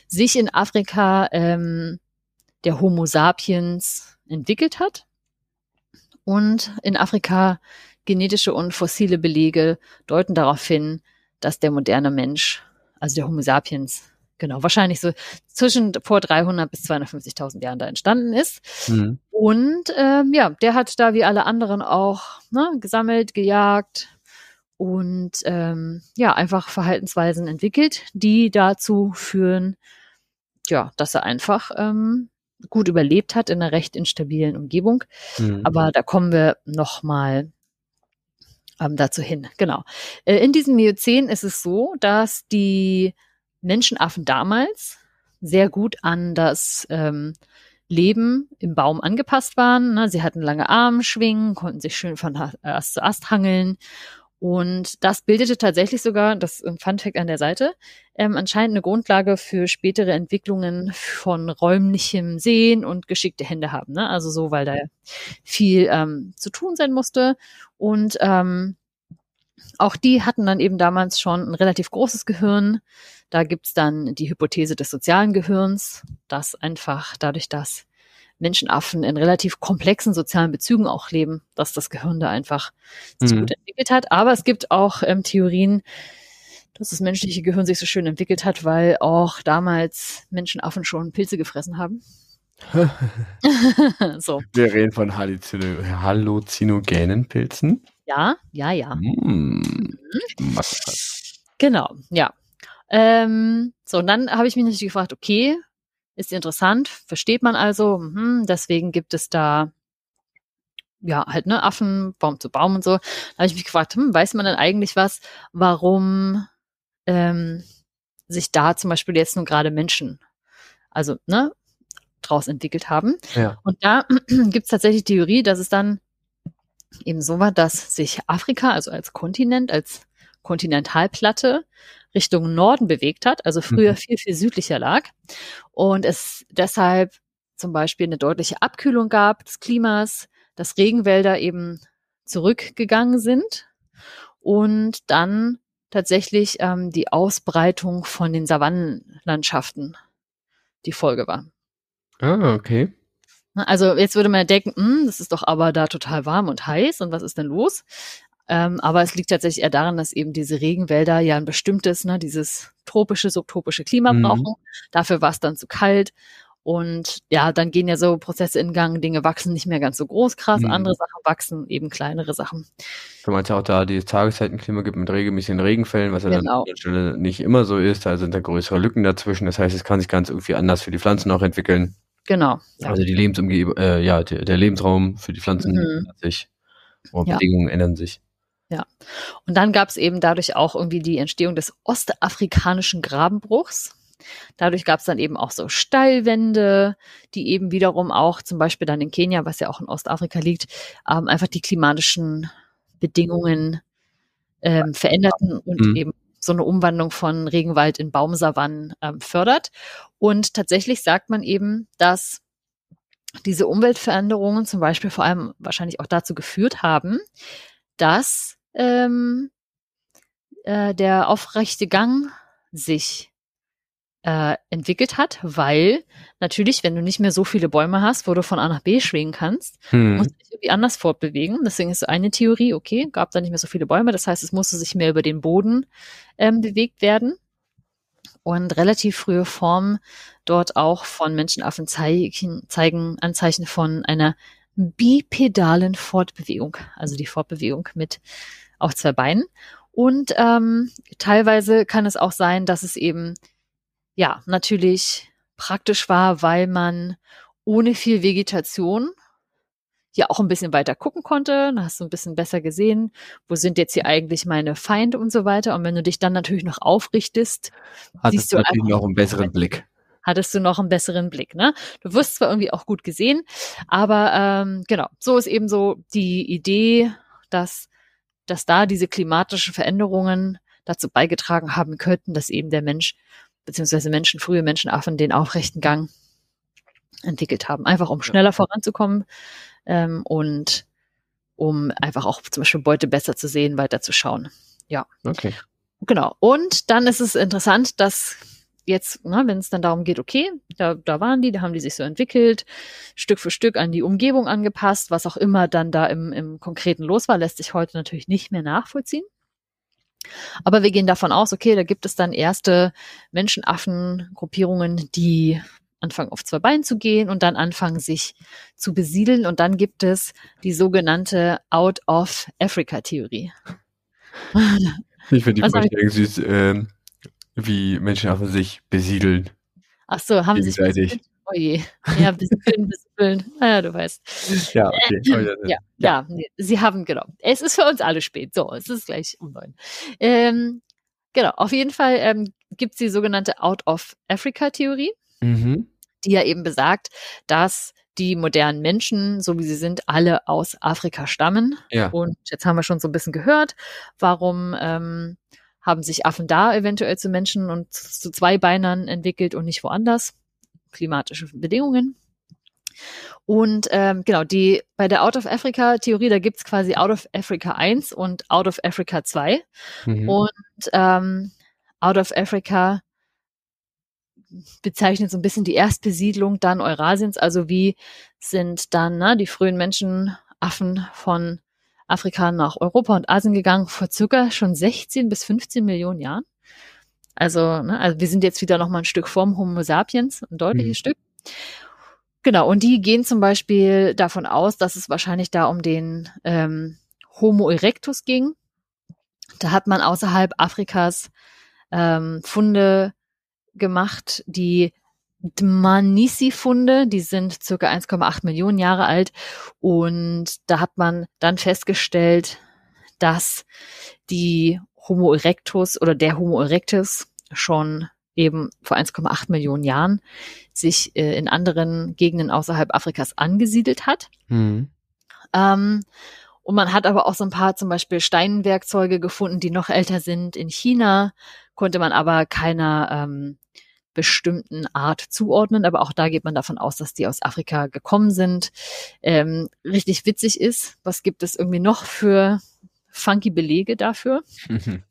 sich in Afrika ähm, der Homo sapiens entwickelt hat und in Afrika genetische und fossile Belege deuten darauf hin, dass der moderne Mensch, also der Homo sapiens, genau, wahrscheinlich so zwischen vor 300 bis 250.000 Jahren da entstanden ist. Mhm. Und ähm, ja, der hat da wie alle anderen auch ne, gesammelt, gejagt und ähm, ja, einfach Verhaltensweisen entwickelt, die dazu führen, ja, dass er einfach ähm, gut überlebt hat in einer recht instabilen Umgebung. Mhm. Aber da kommen wir nochmal ähm, dazu hin. Genau. Äh, in diesem Miozän ist es so, dass die Menschenaffen damals sehr gut an das ähm, Leben im Baum angepasst waren. Ne? Sie hatten lange Armschwingen, konnten sich schön von Ast zu Ast hangeln. Und das bildete tatsächlich sogar, das ist ein Funfact an der Seite, ähm, anscheinend eine Grundlage für spätere Entwicklungen von räumlichem Sehen und geschickte Hände haben. Ne? Also so, weil da viel ähm, zu tun sein musste. Und ähm, auch die hatten dann eben damals schon ein relativ großes Gehirn. Da gibt's dann die Hypothese des sozialen Gehirns, dass einfach dadurch, dass Menschenaffen in relativ komplexen sozialen Bezügen auch leben, dass das Gehirn da einfach sich mhm. gut entwickelt hat. Aber es gibt auch ähm, Theorien, dass das menschliche Gehirn sich so schön entwickelt hat, weil auch damals Menschenaffen schon Pilze gefressen haben. (laughs) (laughs) so. Wir reden von halluzinogenen Pilzen. Ja, ja, ja. Mm, mhm. Genau, ja. Ähm, so, und dann habe ich mich natürlich gefragt, okay, ist interessant, versteht man also, hm, deswegen gibt es da ja, halt, ne, Affen, Baum zu Baum und so. Da habe ich mich gefragt, hm, weiß man denn eigentlich was, warum ähm, sich da zum Beispiel jetzt nun gerade Menschen, also, ne, draus entwickelt haben. Ja. Und da (clears throat) gibt es tatsächlich Theorie, dass es dann eben so war, dass sich Afrika, also als Kontinent, als Kontinentalplatte Richtung Norden bewegt hat, also früher mhm. viel, viel südlicher lag. Und es deshalb zum Beispiel eine deutliche Abkühlung gab des Klimas, dass Regenwälder eben zurückgegangen sind und dann tatsächlich ähm, die Ausbreitung von den Savannenlandschaften die Folge war. Ah, okay. Also jetzt würde man denken, hm, das ist doch aber da total warm und heiß und was ist denn los? Ähm, aber es liegt tatsächlich eher daran, dass eben diese Regenwälder ja ein bestimmtes, ne, dieses tropische, subtropische Klima mhm. brauchen. Dafür war es dann zu kalt. Und ja, dann gehen ja so Prozesse in Gang, Dinge wachsen nicht mehr ganz so groß krass, mhm. andere Sachen wachsen, eben kleinere Sachen. Du meinst ja auch da, die Tageszeitenklima gibt mit regelmäßigen Regenfällen, was ja genau. dann an der Stelle nicht immer so ist, da sind da größere Lücken dazwischen. Das heißt, es kann sich ganz irgendwie anders für die Pflanzen auch entwickeln. Genau. Ja. Also die Lebensumgebung, äh, ja, der, der, Lebensraum für die Pflanzen mhm. ändert sich. Und ja. Bedingungen ändern sich. Ja. Und dann gab es eben dadurch auch irgendwie die Entstehung des ostafrikanischen Grabenbruchs. Dadurch gab es dann eben auch so Steilwände, die eben wiederum auch zum Beispiel dann in Kenia, was ja auch in Ostafrika liegt, ähm, einfach die klimatischen Bedingungen ähm, veränderten und mhm. eben so eine Umwandlung von Regenwald in Baumsavannen ähm, fördert. Und tatsächlich sagt man eben, dass diese Umweltveränderungen zum Beispiel vor allem wahrscheinlich auch dazu geführt haben, dass ähm, äh, der aufrechte Gang sich äh, entwickelt hat, weil natürlich, wenn du nicht mehr so viele Bäume hast, wo du von A nach B schwingen kannst, hm. musst du dich irgendwie anders fortbewegen. Deswegen ist so eine Theorie, okay, gab da nicht mehr so viele Bäume, das heißt, es musste sich mehr über den Boden ähm, bewegt werden. Und relativ frühe Formen dort auch von Menschenaffen zeigen, zeigen Anzeichen von einer bipedalen Fortbewegung, also die Fortbewegung mit auf zwei Beinen. Und ähm, teilweise kann es auch sein, dass es eben ja natürlich praktisch war, weil man ohne viel Vegetation ja auch ein bisschen weiter gucken konnte. Da hast du ein bisschen besser gesehen, wo sind jetzt hier eigentlich meine Feinde und so weiter. Und wenn du dich dann natürlich noch aufrichtest, hattest siehst du natürlich noch einen besseren Blick. Hattest du noch einen besseren Blick, ne? Du wirst zwar irgendwie auch gut gesehen, aber ähm, genau, so ist eben so die Idee, dass, dass da diese klimatischen Veränderungen dazu beigetragen haben könnten, dass eben der Mensch, beziehungsweise Menschen, frühe Menschenaffen den aufrechten Gang entwickelt haben. Einfach um schneller voranzukommen, ähm, und um einfach auch zum Beispiel Beute besser zu sehen, weiter zu schauen. Ja. Okay. Genau. Und dann ist es interessant, dass jetzt, ne, wenn es dann darum geht, okay, da, da waren die, da haben die sich so entwickelt, Stück für Stück an die Umgebung angepasst, was auch immer dann da im, im Konkreten los war, lässt sich heute natürlich nicht mehr nachvollziehen. Aber wir gehen davon aus, okay, da gibt es dann erste Menschenaffen-Gruppierungen, die anfangen auf zwei Beinen zu gehen und dann anfangen sich zu besiedeln. Und dann gibt es die sogenannte Out of Africa Theorie. (laughs) Ich finde die Vorstellung süß, äh, wie Menschen einfach sich besiedeln. Ach so, haben sie sich besiedelt? Oh je. Ja, besiedeln, besiedeln. Naja, du weißt. Ja, okay. ja, (laughs) ja, ja nee, sie haben, genau. Es ist für uns alle spät. So, es ist gleich um neun. Ähm, genau, auf jeden Fall ähm, gibt es die sogenannte Out of Africa Theorie mhm. die ja eben besagt, dass die modernen Menschen, so wie sie sind, alle aus Afrika stammen. Ja. Und jetzt haben wir schon so ein bisschen gehört, warum ähm, haben sich Affen da eventuell zu Menschen und zu Zweibeinern entwickelt und nicht woanders. Klimatische Bedingungen. Und ähm, genau, die bei der Out of Africa Theorie, da gibt's quasi Out of Africa 1 und Out of Africa 2. Mhm. Und ähm, Out of Africa bezeichnet so ein bisschen die Erstbesiedlung dann Eurasiens. Also wie sind dann ne, die frühen Menschenaffen von Afrika nach Europa und Asien gegangen vor circa schon 16 bis 15 Millionen Jahren. Also, ne, also wir sind jetzt wieder noch mal ein Stück vorm Homo sapiens, ein deutliches mhm. Stück. Genau, und die gehen zum Beispiel davon aus, dass es wahrscheinlich da um den ähm, Homo erectus ging. Da hat man außerhalb Afrikas ähm, Funde gemacht, die Dmanisi-Funde, die sind circa 1,8 Millionen Jahre alt und da hat man dann festgestellt, dass die Homo erectus oder der Homo erectus schon eben vor 1,8 Millionen Jahren sich äh, in anderen Gegenden außerhalb Afrikas angesiedelt hat. Mhm. Ähm, und man hat aber auch so ein paar zum Beispiel Steinwerkzeuge gefunden, die noch älter sind. In China konnte man aber keiner ähm, bestimmten Art zuordnen, aber auch da geht man davon aus, dass die aus Afrika gekommen sind. Ähm, richtig witzig ist, was gibt es irgendwie noch für funky Belege dafür? Mhm. (laughs)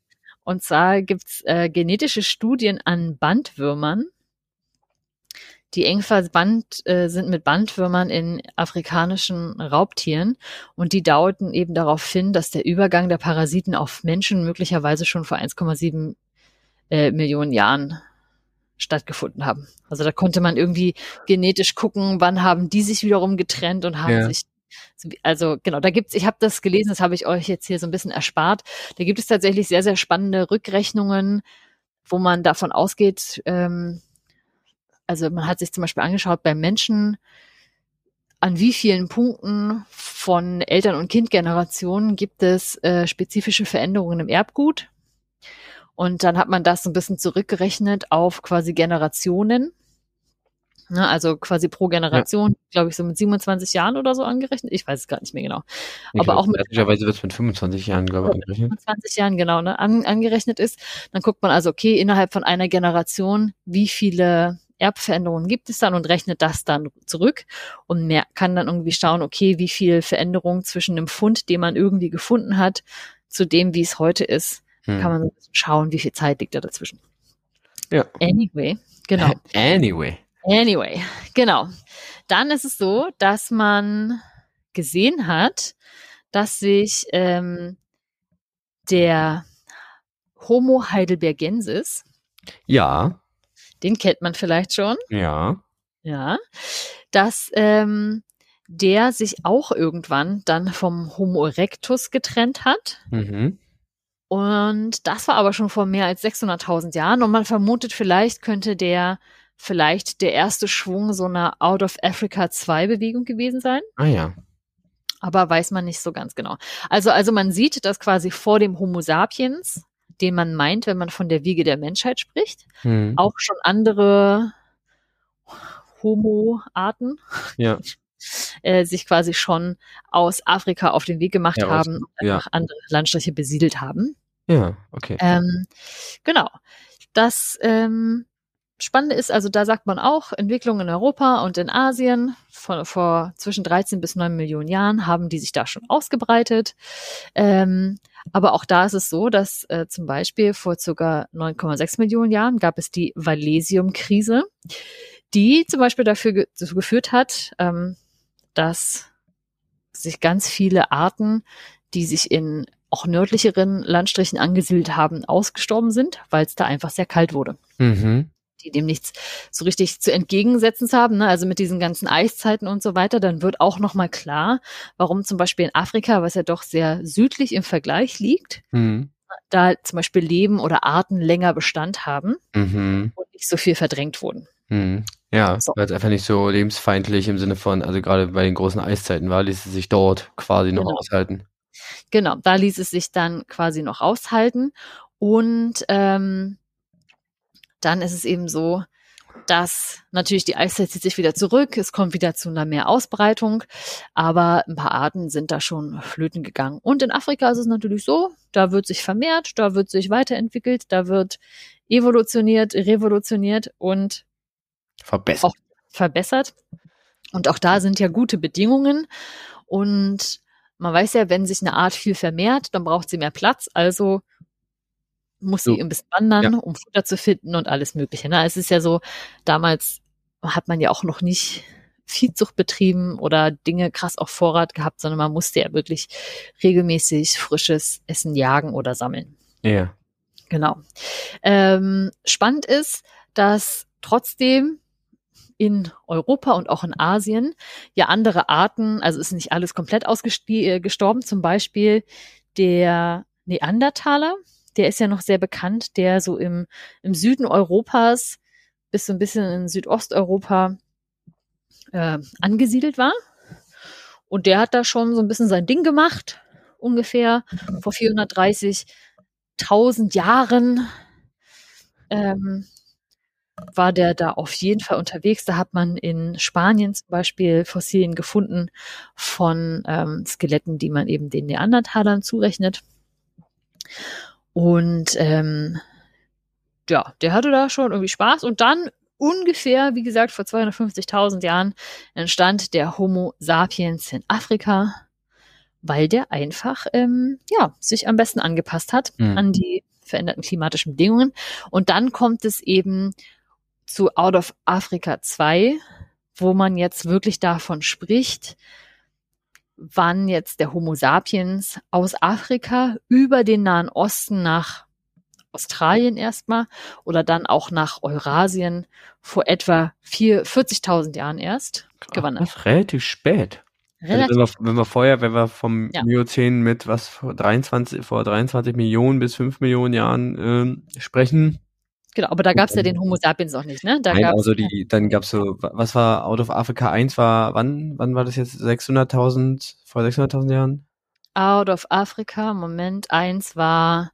Und zwar gibt's äh, genetische Studien an Bandwürmern, die eng verbannt äh, sind mit Bandwürmern in afrikanischen Raubtieren und die dauerten eben darauf hin, dass der Übergang der Parasiten auf Menschen möglicherweise schon vor 1,7 äh, Millionen Jahren stattgefunden haben. Also da konnte man irgendwie genetisch gucken, wann haben die sich wiederum getrennt und haben ja. sich also genau, da gibt's, ich habe das gelesen, das habe ich euch jetzt hier so ein bisschen erspart. Da gibt es tatsächlich sehr, sehr spannende Rückrechnungen, wo man davon ausgeht, ähm, also man hat sich zum Beispiel angeschaut bei Menschen, an wie vielen Punkten von Eltern- und Kindgenerationen gibt es äh, spezifische Veränderungen im Erbgut. Und dann hat man das so ein bisschen zurückgerechnet auf quasi Generationen. Ne, also quasi pro Generation, ja. glaube ich, so mit 27 Jahren oder so angerechnet. Ich weiß es gar nicht mehr genau. Ich Aber auch mit. Möglicherweise wird es mit 25 Jahren, glaube ich, angerechnet. 25 Jahren, genau, ne, an, angerechnet ist. Dann guckt man also, okay, innerhalb von einer Generation, wie viele Erbveränderungen gibt es dann und rechnet das dann zurück und mehr, kann dann irgendwie schauen, okay, wie viel Veränderung zwischen dem Fund, den man irgendwie gefunden hat, zu dem, wie es heute ist, hm. kann man schauen, wie viel Zeit liegt da dazwischen. Ja. Anyway, Genau. (laughs) Anyway. Anyway, genau. Dann ist es so, dass man gesehen hat, dass sich ähm, der Homo heidelbergensis, Ja, den kennt man vielleicht schon, ja. ja, dass ähm, der sich auch irgendwann dann vom Homo erectus getrennt hat. Mhm. Und das war aber schon vor mehr als 600.000 Jahren. Und man vermutet, vielleicht könnte der vielleicht der erste Schwung so einer Out of Africa 2 Bewegung gewesen sein. Ah ja. Aber weiß man nicht so ganz genau. Also, also man sieht, dass quasi vor dem Homo sapiens, den man meint, wenn man von der Wiege der Menschheit spricht, Mhm. auch schon andere Homo-Arten Ja. (laughs) äh, sich quasi schon aus Afrika auf den Weg gemacht Ja, aus- haben und ja. einfach andere Landstriche besiedelt haben. Ja, okay. Ähm, genau. Das ähm, Spannende ist, also da sagt man auch, Entwicklung in Europa und in Asien vor, vor zwischen 13 bis 9 Millionen Jahren haben die sich da schon ausgebreitet. Ähm, aber auch da ist es so, dass äh, zum Beispiel vor circa 9,6 Millionen Jahren gab es die Valesium-Krise, die zum Beispiel dafür ge dazu geführt hat, ähm, dass sich ganz viele Arten, die sich in auch nördlicheren Landstrichen angesiedelt haben, ausgestorben sind, weil es da einfach sehr kalt wurde. Mhm. Die dem nichts so richtig zu entgegensetzen haben, ne? also mit diesen ganzen Eiszeiten und so weiter, dann wird auch nochmal klar, warum zum Beispiel in Afrika, was ja doch sehr südlich im Vergleich liegt, Mhm. da zum Beispiel Leben oder Arten länger Bestand haben Mhm. und nicht so viel verdrängt wurden. Mhm. Ja, So. weil es einfach nicht so lebensfeindlich im Sinne von, also gerade bei den großen Eiszeiten war, ließ es sich dort quasi noch Genau. aushalten. Genau, da ließ es sich dann quasi noch aushalten. Und ähm, dann ist es eben so, dass natürlich die Eiszeit zieht sich wieder zurück, es kommt wieder zu einer mehr Ausbreitung, aber ein paar Arten sind da schon flöten gegangen. Und in Afrika ist es natürlich so, da wird sich vermehrt, da wird sich weiterentwickelt, da wird evolutioniert, revolutioniert und Verbessert. Verbessert. Und auch da sind ja gute Bedingungen. Und man weiß ja, wenn sich eine Art viel vermehrt, dann braucht sie mehr Platz. Also muss sie So. ein bisschen wandern, Ja. um Futter zu finden und alles Mögliche. Ne? Es ist ja so, damals hat man ja auch noch nicht Viehzucht betrieben oder Dinge krass auf Vorrat gehabt, sondern man musste ja wirklich regelmäßig frisches Essen jagen oder sammeln. Ja. Genau. Ähm, spannend ist, dass trotzdem in Europa und auch in Asien ja andere Arten, also ist nicht alles komplett ausgestorben, zum Beispiel der Neandertaler, der ist ja noch sehr bekannt, der so im, im Süden Europas bis so ein bisschen in Südosteuropa äh, angesiedelt war. Und der hat da schon so ein bisschen sein Ding gemacht, ungefähr vor 430.000 Jahren ähm, war der da auf jeden Fall unterwegs. Da hat man in Spanien zum Beispiel Fossilien gefunden von ähm, Skeletten, die man eben den Neandertalern zurechnet. Und ähm, ja, der hatte da schon irgendwie Spaß. Und dann ungefähr, wie gesagt, vor 250.000 Jahren entstand der Homo sapiens in Afrika, weil der einfach ähm, ja sich am besten angepasst hat Mhm. an die veränderten klimatischen Bedingungen. Und dann kommt es eben zu Out of Africa 2, wo man jetzt wirklich davon spricht, wann jetzt der Homo sapiens aus Afrika über den Nahen Osten nach Australien erstmal oder dann auch nach Eurasien vor etwa vier- 40.000 Jahren erst gewandert. Das ist relativ spät. Also Relativ, wenn, wir, wenn wir vorher, wenn wir vom Ja. Miozän mit was vor 23, vor 23 Millionen bis 5 Millionen Jahren ähm, sprechen. Genau, aber da gab es ja den Homo sapiens auch nicht, ne? Da Nein, also die, dann gab's so, wa- was war Out of Africa 1 war, wann, wann war das jetzt? 600.000, vor 600.000 Jahren? Out of Africa, Moment, eins war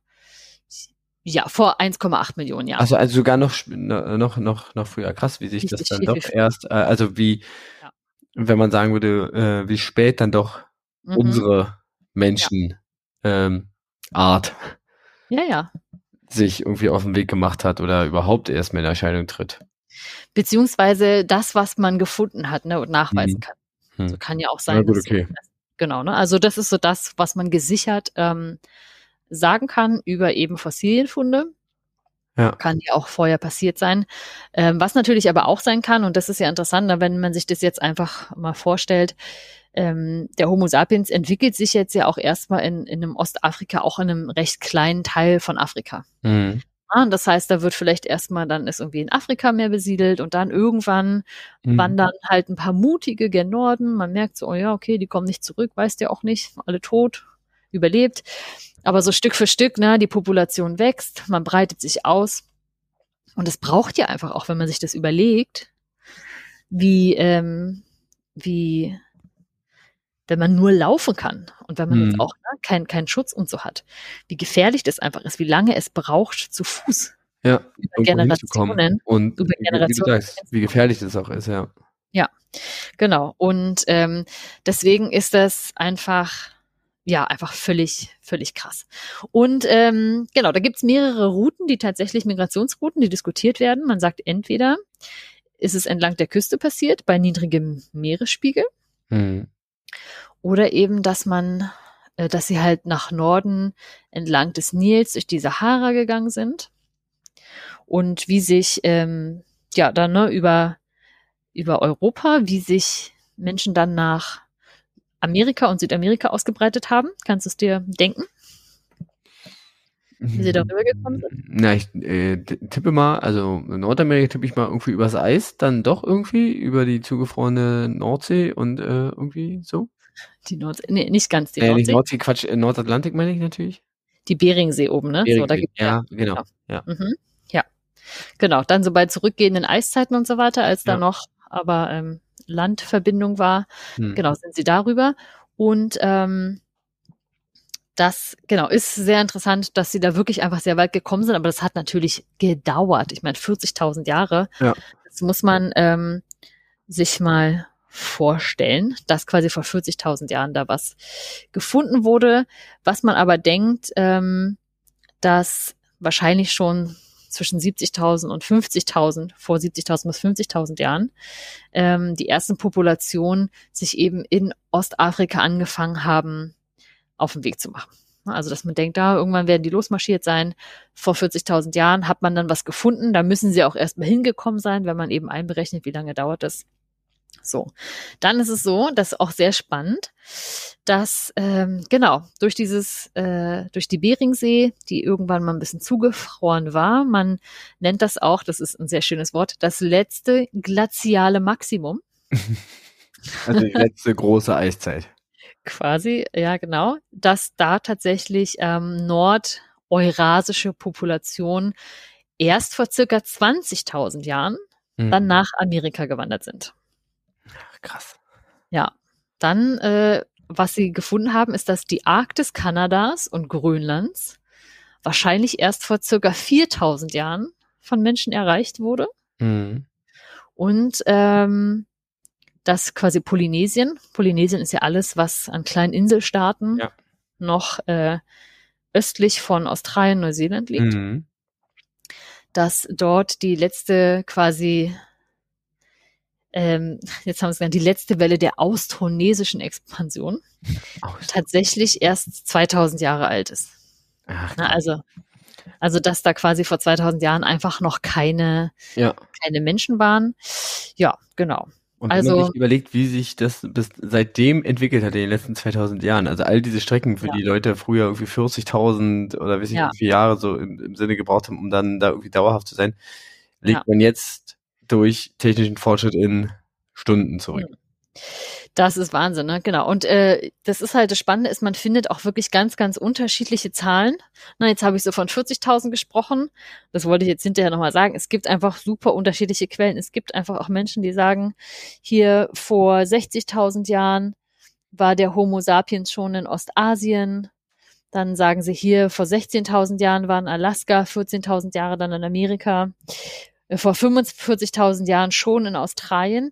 ja vor 1,8 Millionen Jahren. Also, also sogar noch, noch, noch, noch früher. Krass, wie sich das Richtig dann viel, doch viel erst, äh, also wie, Ja. wenn man sagen würde, äh, wie spät dann doch Mhm. unsere Menschen, ähm, Art Ja, ja. Sich irgendwie auf den Weg gemacht hat oder überhaupt erst mal in Erscheinung tritt. Beziehungsweise das, was man gefunden hat, ne, und nachweisen Mhm. kann. Hm. So kann ja auch sein. gut, dass- okay. Genau, ne? Also das ist so das, was man gesichert ähm, sagen kann über eben Fossilienfunde. Ja. Kann ja auch vorher passiert sein. Ähm, was natürlich aber auch sein kann, und das ist ja interessant, wenn man sich das jetzt einfach mal vorstellt, ähm, der Homo sapiens entwickelt sich jetzt ja auch erstmal in, in einem Ostafrika, auch in einem recht kleinen Teil von Afrika. Mhm. Ja, das heißt, da wird vielleicht erstmal dann ist irgendwie in Afrika mehr besiedelt und dann irgendwann Mhm. wandern halt ein paar mutige gen Norden. Man merkt so, oh ja, okay, die kommen nicht zurück, weißt ja auch nicht, alle tot, überlebt. Aber so Stück für Stück, ne, die Population wächst, man breitet sich aus. Und es braucht ja einfach auch, wenn man sich das überlegt, wie, ähm, wie, wenn man nur laufen kann und wenn man jetzt Mhm. auch ne, keinen keinen Schutz und so hat, wie gefährlich das einfach ist, wie lange es braucht zu Fuß. Ja, Über Generationen. Und über wie, wie, Generationen. sagst, wie gefährlich das auch ist, ja. Genau. Und ähm, deswegen ist das einfach, ja, einfach völlig, völlig krass. Und ähm, genau, da gibt's mehrere Routen, die tatsächlich Migrationsrouten, die diskutiert werden. Man sagt entweder, ist es entlang der Küste passiert, bei niedrigem Meeresspiegel, Mhm. Oder eben, dass man, äh, dass sie halt nach Norden entlang des Nils durch die Sahara gegangen sind und wie sich ähm, ja dann ne, über über Europa, wie sich Menschen dann nach Amerika und Südamerika ausgebreitet haben. Kannst du es dir denken? Wie sie darüber gekommen sind? Na, ich äh, tippe mal, also in Nordamerika tippe ich mal irgendwie übers Eis, dann doch irgendwie über die zugefrorene Nordsee und äh, irgendwie so. Die Nordsee, nee, nicht ganz die äh, nicht Nordsee, Nordsee, Quatsch, äh, Nordatlantik meine ich natürlich. die Beringsee oben, ne? So, da Beringsee. gibt's ja, genau. Ja. Mhm. Ja, genau. Dann so bei zurückgehenden Eiszeiten und so weiter, als da Ja. noch aber ähm, Landverbindung war, Hm. genau, sind sie darüber. Und ähm, das, genau, ist sehr interessant, dass sie da wirklich einfach sehr weit gekommen sind, aber das hat natürlich gedauert. Ich meine, 40.000 Jahre. Ja. Das muss man ähm, sich mal vorstellen, dass quasi vor 40.000 Jahren da was gefunden wurde, was man aber denkt, ähm, dass wahrscheinlich schon zwischen 70.000 und 50.000, vor 70.000 bis 50.000 Jahren, ähm, die ersten Populationen sich eben in Ostafrika angefangen haben, auf den Weg zu machen. Also, dass man denkt, da irgendwann werden die losmarschiert sein. Vor 40.000 Jahren hat man dann was gefunden. Da müssen sie auch erstmal hingekommen sein, wenn man eben einberechnet, wie lange dauert das. So, dann ist es so, das ist auch sehr spannend, dass ähm, genau durch dieses äh, durch die Beringsee, die irgendwann mal ein bisschen zugefroren war, man nennt das auch, das ist ein sehr schönes Wort, das letzte glaziale Maximum (laughs) Also die letzte große Eiszeit. quasi, ja genau, dass da tatsächlich ähm, nordeurasische Populationen erst vor circa 20.000 Jahren dann nach Amerika gewandert sind. Krass. Ja, dann, äh, was sie gefunden haben, ist, dass die Arktis Kanadas und Grönlands wahrscheinlich erst vor circa 4000 Jahren von Menschen erreicht wurde Mhm. und ähm, dass quasi Polynesien, Polynesien ist ja alles, was an kleinen Inselstaaten Ja. noch äh, östlich von Australien, Neuseeland liegt, Mhm. dass dort die letzte quasi ähm, jetzt haben wir es genannt, die letzte Welle der austronesischen Expansion Aus- tatsächlich erst 2000 Jahre alt ist. Ach, Na, also, also, dass da quasi vor 2000 Jahren einfach noch keine, ja. keine Menschen waren. Ja, genau. Und wenn Also- man sich überlegt, wie sich das bis seitdem entwickelt hat in den letzten 2000 Jahren, also all diese Strecken, für Ja. die Leute früher irgendwie 40.000 oder weiß ich Ja. wie viele Jahre so im, im Sinne gebraucht haben, um dann da irgendwie dauerhaft zu sein, legt Ja. man jetzt durch technischen Fortschritt in Stunden zurück. Das ist Wahnsinn, ne? Genau. Und äh, das ist halt das Spannende, ist, man findet auch wirklich ganz, ganz unterschiedliche Zahlen. Na, jetzt habe ich so von 40.000 gesprochen. Das wollte ich jetzt hinterher nochmal sagen. Es gibt einfach super unterschiedliche Quellen. Es gibt einfach auch Menschen, die sagen, hier vor 60.000 Jahren war der Homo sapiens schon in Ostasien. Dann sagen sie hier, vor 16.000 Jahren war in Alaska, 14.000 Jahre dann in Amerika, vor 45.000 Jahren schon in Australien.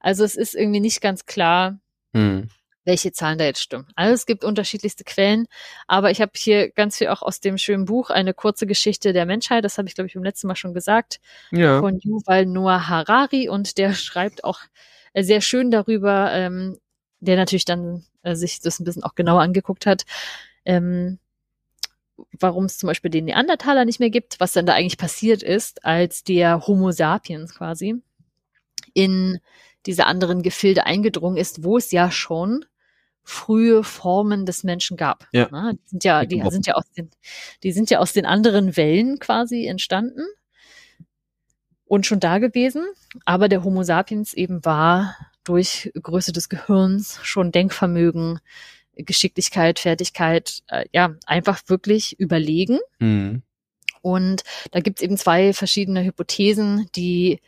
Also es ist irgendwie nicht ganz klar, Hm. welche Zahlen da jetzt stimmen. Also es gibt unterschiedlichste Quellen, aber ich habe hier ganz viel auch aus dem schönen Buch eine kurze Geschichte der Menschheit, das habe ich glaube ich beim letzten Mal schon gesagt, Ja. von Yuval Noah Harari und der (laughs) schreibt auch sehr schön darüber, ähm, der natürlich dann äh, sich das ein bisschen auch genauer angeguckt hat, ähm, warum es zum Beispiel den Neandertaler nicht mehr gibt, was dann da eigentlich passiert ist, als der Homo sapiens quasi in diese anderen Gefilde eingedrungen ist, wo es ja schon frühe Formen des Menschen gab. Ja. Ne? Die sind ja, die sind ja aus den, die sind ja aus den anderen Wellen quasi entstanden und schon da gewesen. Aber der Homo sapiens eben war durch Größe des Gehirns schon Denkvermögen, Geschicklichkeit, Fertigkeit, äh, ja, einfach wirklich überlegen. Mhm. Und da gibt's eben zwei verschiedene Hypothesen, die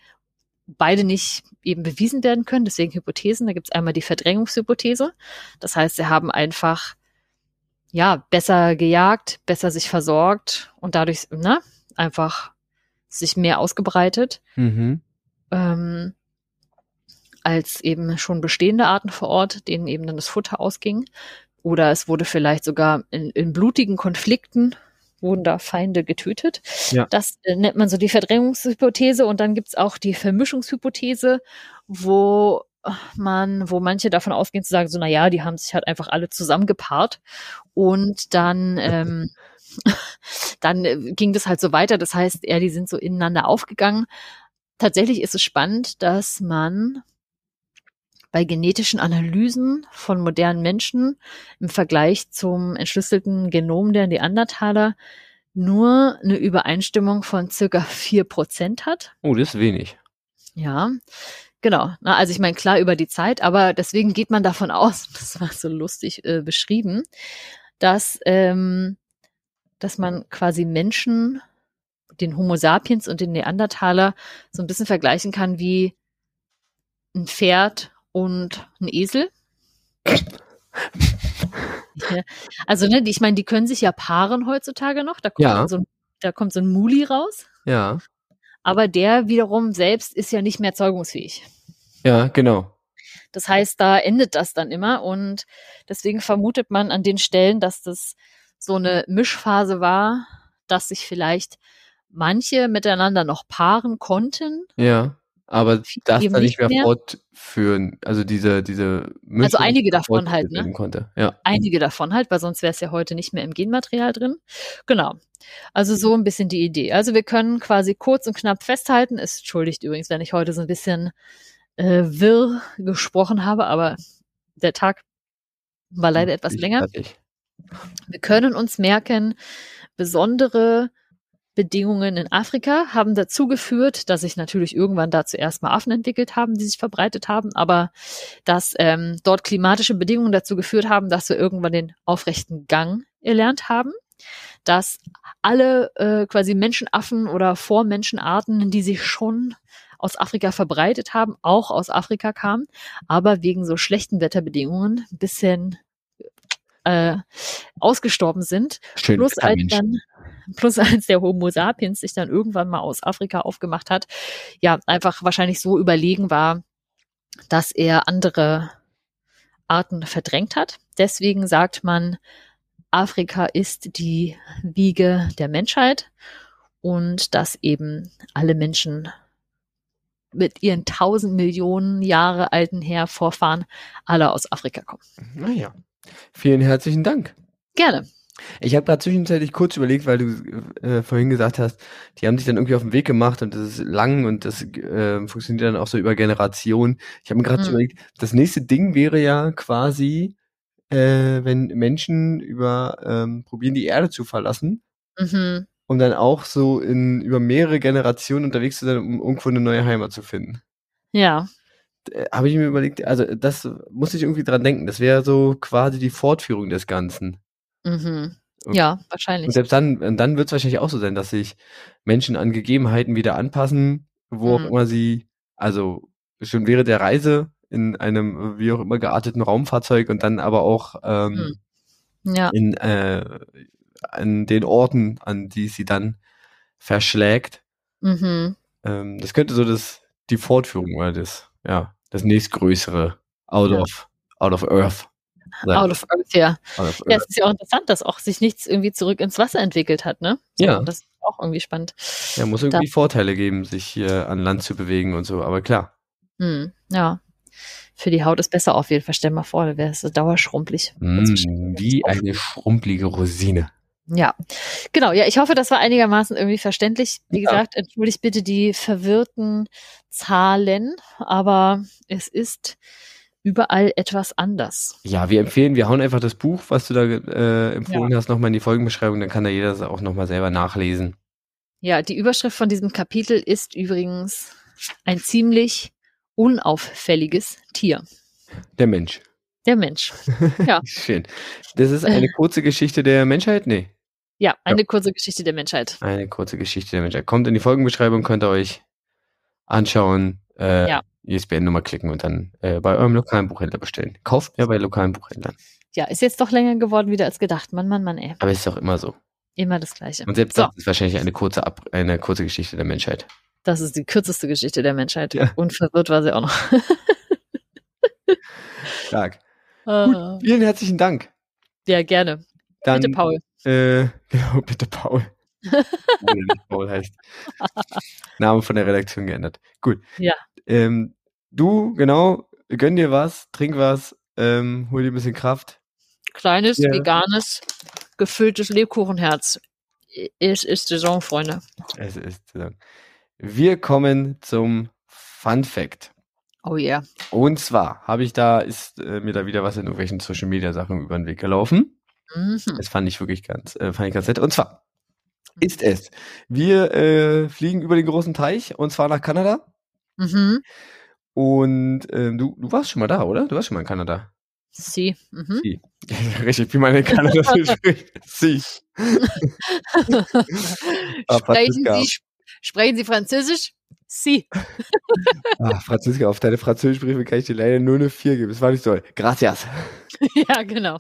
beide nicht eben bewiesen werden können. Deswegen Hypothesen. Da gibt's einmal die Verdrängungshypothese. Das heißt, sie haben einfach ja besser gejagt, besser sich versorgt und dadurch ne, einfach sich mehr ausgebreitet. Mhm. Ähm, als eben schon bestehende Arten vor Ort, denen eben dann das Futter ausging. Oder es wurde vielleicht sogar in, in blutigen Konflikten wurden da Feinde getötet. Ja. Das äh, nennt man so die Verdrängungshypothese. Und dann gibt's auch die Vermischungshypothese, wo man, wo manche davon ausgehen zu sagen, so, na ja, die haben sich halt einfach alle zusammengepaart und dann, ähm, (laughs) dann äh, ging das halt so weiter. Das heißt, eher, die sind so ineinander aufgegangen. Tatsächlich ist es spannend, dass man bei genetischen Analysen von modernen Menschen im Vergleich zum entschlüsselten Genom der Neandertaler nur eine Übereinstimmung von circa vier Prozent hat. Oh, das ist wenig. Ja, genau. Na, also ich meine, klar über die Zeit, aber deswegen geht man davon aus, (laughs) das war so lustig äh, beschrieben, dass, ähm, dass man quasi Menschen, den Homo sapiens und den Neandertaler so ein bisschen vergleichen kann wie ein Pferd und ein Esel. (laughs) also, ne, ich meine, die können sich ja paaren heutzutage noch. Da kommt, Ja. so, ein- da kommt so ein Muli raus. Ja. Aber der wiederum selbst ist ja nicht mehr zeugungsfähig. Ja, genau. Das heißt, da endet das dann immer und deswegen vermutet man an den Stellen, dass das so eine Mischphase war, dass sich vielleicht manche miteinander noch paaren konnten. Ja. Aber das dann nicht mehr mehr. fortführen, also diese, diese Mischung Also einige davon halt, ne? Konnte. Ja. Einige davon halt, weil sonst wäre es ja heute nicht mehr im Genmaterial drin. Genau. Also so ein bisschen die Idee. Also wir können quasi kurz und knapp festhalten. Es entschuldigt übrigens, wenn ich heute so ein bisschen äh, wirr gesprochen habe, aber der Tag war leider etwas Ich- länger. fertig. Wir können uns merken, besondere Bedingungen in Afrika haben dazu geführt, dass sich natürlich irgendwann da zuerst mal Affen entwickelt haben, die sich verbreitet haben, aber dass ähm, dort klimatische Bedingungen dazu geführt haben, dass wir irgendwann den aufrechten Gang erlernt haben, dass alle äh, quasi Menschenaffen oder Vormenschenarten, die sich schon aus Afrika verbreitet haben, auch aus Afrika kamen, aber wegen so schlechten Wetterbedingungen ein bisschen äh, ausgestorben sind. Schön. Plus als dann, plus als der Homo sapiens sich dann irgendwann mal aus Afrika aufgemacht hat, ja, einfach wahrscheinlich so überlegen war, dass er andere Arten verdrängt hat. Deswegen sagt man, Afrika ist die Wiege der Menschheit und dass eben alle Menschen mit ihren tausend Millionen Jahre alten Hervorfahren alle aus Afrika kommen. Naja. Vielen herzlichen Dank. Gerne. Ich habe gerade zwischenzeitlich kurz überlegt, weil du äh, vorhin gesagt hast, die haben sich dann irgendwie auf den Weg gemacht und das ist lang und das äh, funktioniert dann auch so über Generationen. Ich habe mir gerade so Hm. überlegt, das nächste Ding wäre ja quasi, äh, wenn Menschen über ähm, probieren die Erde zu verlassen, Mhm. um dann auch so in über mehrere Generationen unterwegs zu sein, um irgendwo eine neue Heimat zu finden. Ja. Äh, habe ich mir überlegt, also das muss ich irgendwie dran denken. Das wäre so quasi die Fortführung des Ganzen. Mhm. Und- Ja, Und wahrscheinlich. selbst dann, und dann wird es wahrscheinlich auch so sein, dass sich Menschen an Gegebenheiten wieder anpassen, wo auch Mhm. immer sie, also schon während der Reise in einem wie auch immer gearteten Raumfahrzeug und dann aber auch ähm, Ja. in äh, an den Orten, an die sie dann verschlägt. Mhm. Ähm, das könnte so das die Fortführung oder das, ja, das nächstgrößere out Ja. of out of Earth. Sein. Out of Earth, ja. Of Ja, Earth. es ist ja auch interessant, dass auch sich nichts irgendwie zurück ins Wasser entwickelt hat, ne? So, Ja. Das ist auch irgendwie spannend. Ja, muss Da- irgendwie Vorteile geben, sich hier an Land zu bewegen und so, aber klar. Hm, ja. Für die Haut ist besser auf jeden Fall. Stell mal vor, da wäre es so dauerschrumpelig. Mm, wie eine schrumpelige Rosine. Ja, genau. Ja, ich hoffe, das war einigermaßen irgendwie verständlich. Wie ja. gesagt, entschuldigt bitte die verwirrten Zahlen, aber es ist überall etwas anders. Ja, wir empfehlen, wir hauen einfach das Buch, was du da äh, empfohlen ja. hast, nochmal in die Folgenbeschreibung, dann kann da jeder das auch nochmal selber nachlesen. Ja, die Überschrift von diesem Kapitel ist übrigens ein ziemlich unauffälliges Tier. Der Mensch. Der Mensch. (laughs) Ja. Schön. Das ist eine kurze Geschichte der Menschheit? Nee. Ja, eine ja. kurze Geschichte der Menschheit. Eine kurze Geschichte der Menschheit. Kommt in die Folgenbeschreibung, könnt ihr euch anschauen. Äh, ja. ISBN-Nummer klicken und dann äh, bei eurem lokalen Buchhändler bestellen. Kauft mehr bei lokalen Buchhändlern. Ja, ist jetzt doch länger geworden wieder als gedacht. Mann, Mann, Mann, ey. Aber ist doch immer so. Immer das Gleiche. Und selbst so. das ist wahrscheinlich eine kurze, Ab eine kurze Geschichte der Menschheit. Das ist die kürzeste Geschichte der Menschheit. Ja. Und verwirrt war sie auch noch. (laughs) Stark. Uh. Gut, vielen herzlichen Dank. Ja, gerne. Dann, bitte, Paul. Äh, (laughs) genau, bitte, Paul. Paul heißt. Name von der Redaktion geändert. Gut. Ja. Ähm, du, genau, gönn dir was, trink was, ähm, hol dir ein bisschen Kraft. Kleines, ja. veganes, gefülltes Lebkuchenherz. Es ist Saison, Freunde. Es ist Saison. Wir kommen zum Fun Fact. Oh yeah. Und zwar habe ich da, ist äh, mir da wieder was in irgendwelchen Social Media Sachen über den Weg gelaufen. Mhm. Das fand ich wirklich ganz, äh, fand ich ganz nett. Und zwar ist es, wir äh, fliegen über den großen Teich und zwar nach Kanada. Mhm. Und äh, du, du warst schon mal da, oder? Du warst schon mal in Kanada. Sie. Mhm. Sie. (laughs) Richtig, wie man in Kanada (laughs) spricht. (laughs) Sie. sprechen, Sie sprechen Sie Französisch? Sie. Ach, Franziska, auf deine Französischbriefe kann ich dir leider nur eine 4 geben. Das war nicht so. Gracias. Ja, genau.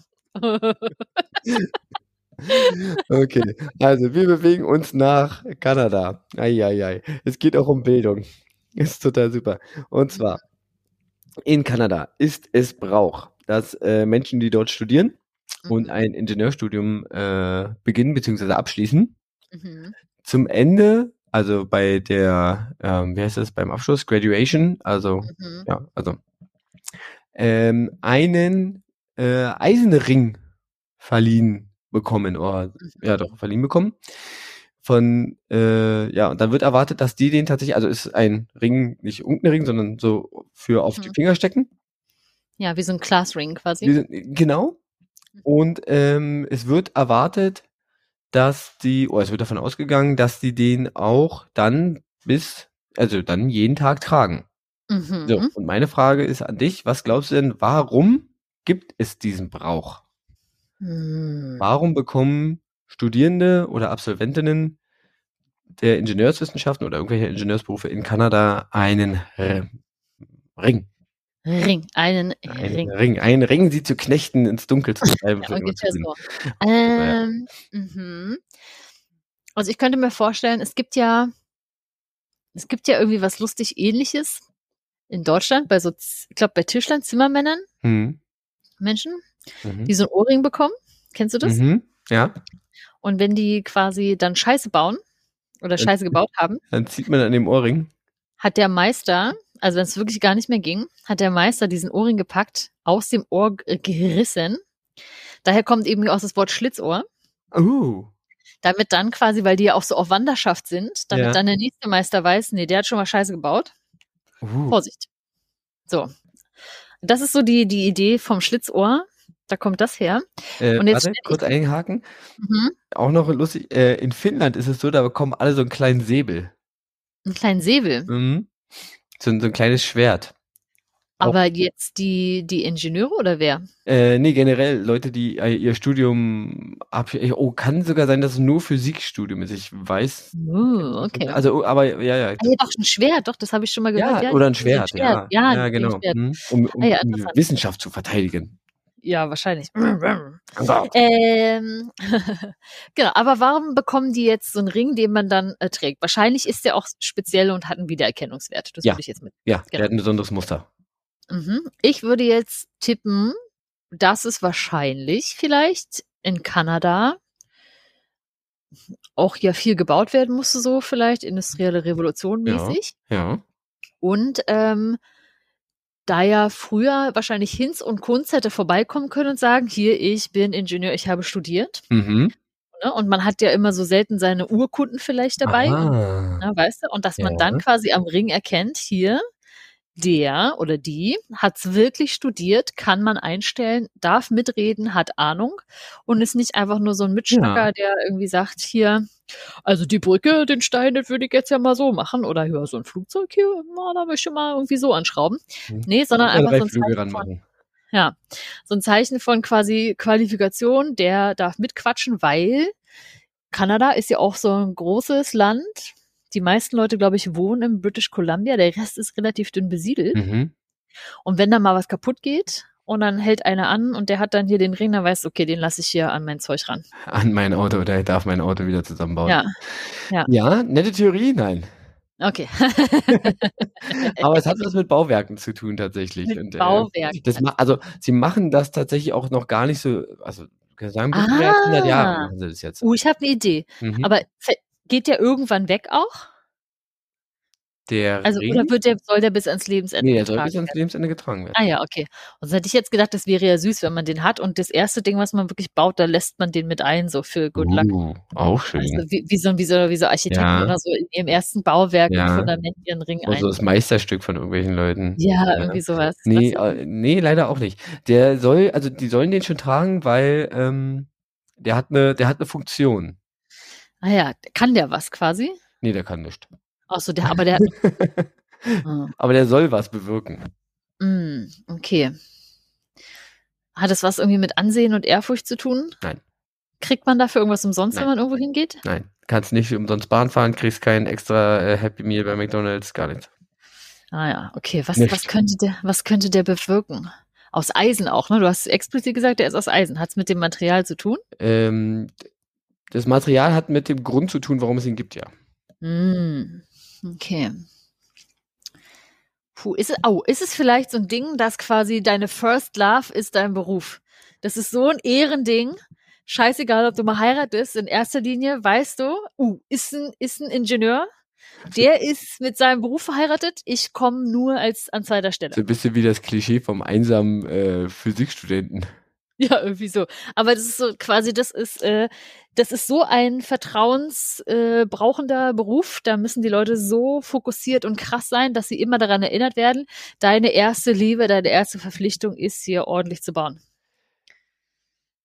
Okay, also wir bewegen uns nach Kanada. Eieiei. Es geht auch um Bildung. Ist total super. Und zwar, in Kanada ist es Brauch, dass äh, Menschen, die dort studieren mhm. und ein Ingenieurstudium äh, beginnen bzw. abschließen, mhm. zum Ende also bei der, ähm, wie heißt das, beim Abschluss, Graduation, also, mhm. ja, also, ähm, einen äh, Eisenring verliehen bekommen, oder, ja doch, verliehen bekommen. Von, äh, ja, und dann wird erwartet, dass die den tatsächlich, also ist ein Ring, nicht irgendein Ring, sondern so für auf mhm. die Finger stecken. Ja, wie so ein Classring quasi. Sind, genau. Mhm. Und ähm, es wird erwartet, dass die, oh, es wird davon ausgegangen, dass die den auch dann bis, also dann jeden Tag tragen. Mhm. So, und meine Frage ist an dich, was glaubst du denn, warum gibt es diesen Brauch? Mhm. Warum bekommen Studierende oder Absolventinnen der Ingenieurswissenschaften oder irgendwelche Ingenieursberufe in Kanada einen Ring? Ring, einen ein Ring. Ring. Einen Ring, sie zu knechten, ins Dunkel zu (laughs) treiben. ja, ungefähr so. Ähm, mhm. Also ich könnte mir vorstellen, es gibt ja, es gibt ja irgendwie was lustig ähnliches in Deutschland, bei so, ich glaube bei Tischlern, Zimmermännern, mhm. Menschen, mhm. die so ein Ohrring bekommen. Kennst du das? Mhm. Ja. Und wenn die quasi dann Scheiße bauen oder Scheiße gebaut haben, dann zieht man an dem Ohrring. Hat der Meister also wenn es wirklich gar nicht mehr ging, hat der Meister diesen Ohrring gepackt, aus dem Ohr gerissen. Daher kommt eben auch das Wort Schlitzohr. Uh. Damit dann quasi, weil die ja auch so auf Wanderschaft sind, damit ja. dann der nächste Meister weiß, nee, der hat schon mal Scheiße gebaut. Uh. Vorsicht. So. Das ist so die, die Idee vom Schlitzohr. Da kommt das her. Äh, und jetzt warte, kurz einhaken. Mhm. Auch noch lustig, äh, in Finnland ist es so, da bekommen alle so einen kleinen Säbel. Einen kleinen Säbel? Mhm. So, so ein kleines Schwert. Aber auch, jetzt die, die Ingenieure oder wer? Äh, nee, generell Leute, die äh, ihr Studium ab. Oh, kann sogar sein, dass es nur Physikstudium ist. Ich weiß. Uh, okay. Also, aber ja, ja. Ja, doch, ein Schwert, doch, das habe ich schon mal gehört. Ja, ja oder ein Schwert, ein Schwert. Ja, ja, ja genau. Hm? Um, um, ah, ja, um Wissenschaft zu verteidigen. Ja, wahrscheinlich. ähm, (laughs) genau, aber warum bekommen die jetzt so einen Ring, den man dann äh, trägt? Wahrscheinlich ist der auch speziell und hat einen Wiedererkennungswert. Das ja. würde ich jetzt mit. Ja, genau. der hat ein besonderes Muster. Mhm. Ich würde jetzt tippen, dass es wahrscheinlich vielleicht in Kanada auch ja viel gebaut werden musste, so vielleicht industrielle Revolution mäßig. Ja. ja. Und ähm, da ja früher wahrscheinlich Hinz und Kunz hätte vorbeikommen können und sagen, hier, ich bin Ingenieur, ich habe studiert. Mhm. ne? Und man hat ja immer so selten seine Urkunden vielleicht dabei. Und, Ah. ne, weißt du? Und dass man Ja. dann quasi am Ring erkennt, hier, der oder die hat's wirklich studiert, kann man einstellen, darf mitreden, hat Ahnung und ist nicht einfach nur so ein Mitschnacker, der irgendwie sagt, hier, also die Brücke, den Stein, das würde ich jetzt ja mal so machen. Oder ja, so ein Flugzeug hier, na, da möchte ich mal irgendwie so anschrauben. Hm. Nee, sondern einfach so ein Zeichen von, ja, so ein Zeichen von quasi Qualifikation, der darf mitquatschen, weil Kanada ist ja auch so ein großes Land. Die meisten Leute, glaube ich, wohnen im British Columbia. Der Rest ist relativ dünn besiedelt. Mhm. Und wenn da mal was kaputt geht und dann hält einer an und der hat dann hier den Ring, dann weißt du, okay, den lasse ich hier an mein Zeug ran. An mein Auto oder ich darf mein Auto wieder zusammenbauen. Ja, ja. Ja, nette Theorie, nein. okay. (laughs) Aber es hat was mit Bauwerken zu tun tatsächlich. Mit Und, äh, Bauwerken. Ma also sie machen das tatsächlich auch noch gar nicht so, also kann sagen, bis als 100 Jahre Ah. machen sie das jetzt. uh, ich habe eine Idee. Mhm. Aber geht der irgendwann weg auch? Der Also, Ring, oder wird der, soll der bis ans Lebensende nee, der soll getragen bis ans Lebensende getragen werden. Ah ja, okay. Und so hätte ich jetzt gedacht, das wäre ja süß, wenn man den hat. Und das erste Ding, was man wirklich baut, da lässt man den mit ein, so für Good Luck. Uh, auch schön. Also wie, wie, so, wie, so, wie so Architekten Ja. oder so in ihrem ersten Bauwerk Ja. im Fundament ihren Ring ein. Also das Meisterstück von irgendwelchen Leuten. ja, irgendwie sowas. Nee, äh, nee, leider auch nicht. Der soll, also die sollen den schon tragen, weil ähm, der hat eine, der hat eine Funktion. ah ja, kann der was quasi? Nee, der kann nicht. Ach so, der, aber der. (laughs) Ah, Aber der soll was bewirken. mm, okay. Hat es was irgendwie mit Ansehen und Ehrfurcht zu tun? Nein. Kriegt man dafür irgendwas umsonst, Nein. wenn man irgendwo hingeht? Nein, kannst nicht umsonst Bahn fahren, kriegst kein extra äh, Happy Meal bei McDonald's, gar nichts. Ah ja, okay. Was, Nicht. was, könnte der, was könnte der bewirken? Aus Eisen auch, ne? Du hast explizit gesagt, der ist aus Eisen. Hat es mit dem Material zu tun? Ähm, das Material hat mit dem Grund zu tun, warum es ihn gibt, ja. Mm, okay. Puh, ist es, oh, ist es vielleicht so ein Ding, dass quasi deine First Love ist dein Beruf? Das ist so ein Ehrending. Scheißegal, ob du mal heiratest, in erster Linie weißt du, uh, ist ein, ist ein Ingenieur, der ist mit seinem Beruf verheiratet, ich komme nur als an zweiter Stelle. So ein bisschen wie das Klischee vom einsamen äh, Physikstudenten. (laughs) Ja, irgendwie so. Aber das ist so quasi, das ist, äh, das ist so ein vertrauensbrauchender äh, Beruf. Da müssen die Leute so fokussiert und krass sein, dass sie immer daran erinnert werden. Deine erste Liebe, deine erste Verpflichtung ist hier ordentlich zu bauen.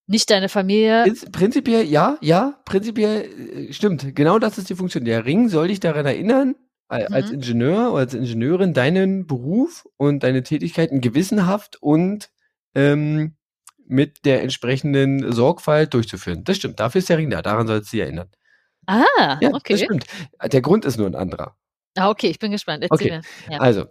Nicht deine Familie. Prinz- Prinzipiell, ja, ja, prinzipiell äh, stimmt. Genau das ist die Funktion. Der Ring soll dich daran erinnern, Mhm. als Ingenieur oder als Ingenieurin deinen Beruf und deine Tätigkeiten gewissenhaft und ähm, mit der entsprechenden Sorgfalt durchzuführen. Das stimmt. Dafür ist der Ring da. Daran soll es sie erinnern. Ah, Ja, das okay. stimmt. Der Grund ist nur ein anderer. Ah, okay, ich bin gespannt. Erzähl Okay. mir. Ja. Also,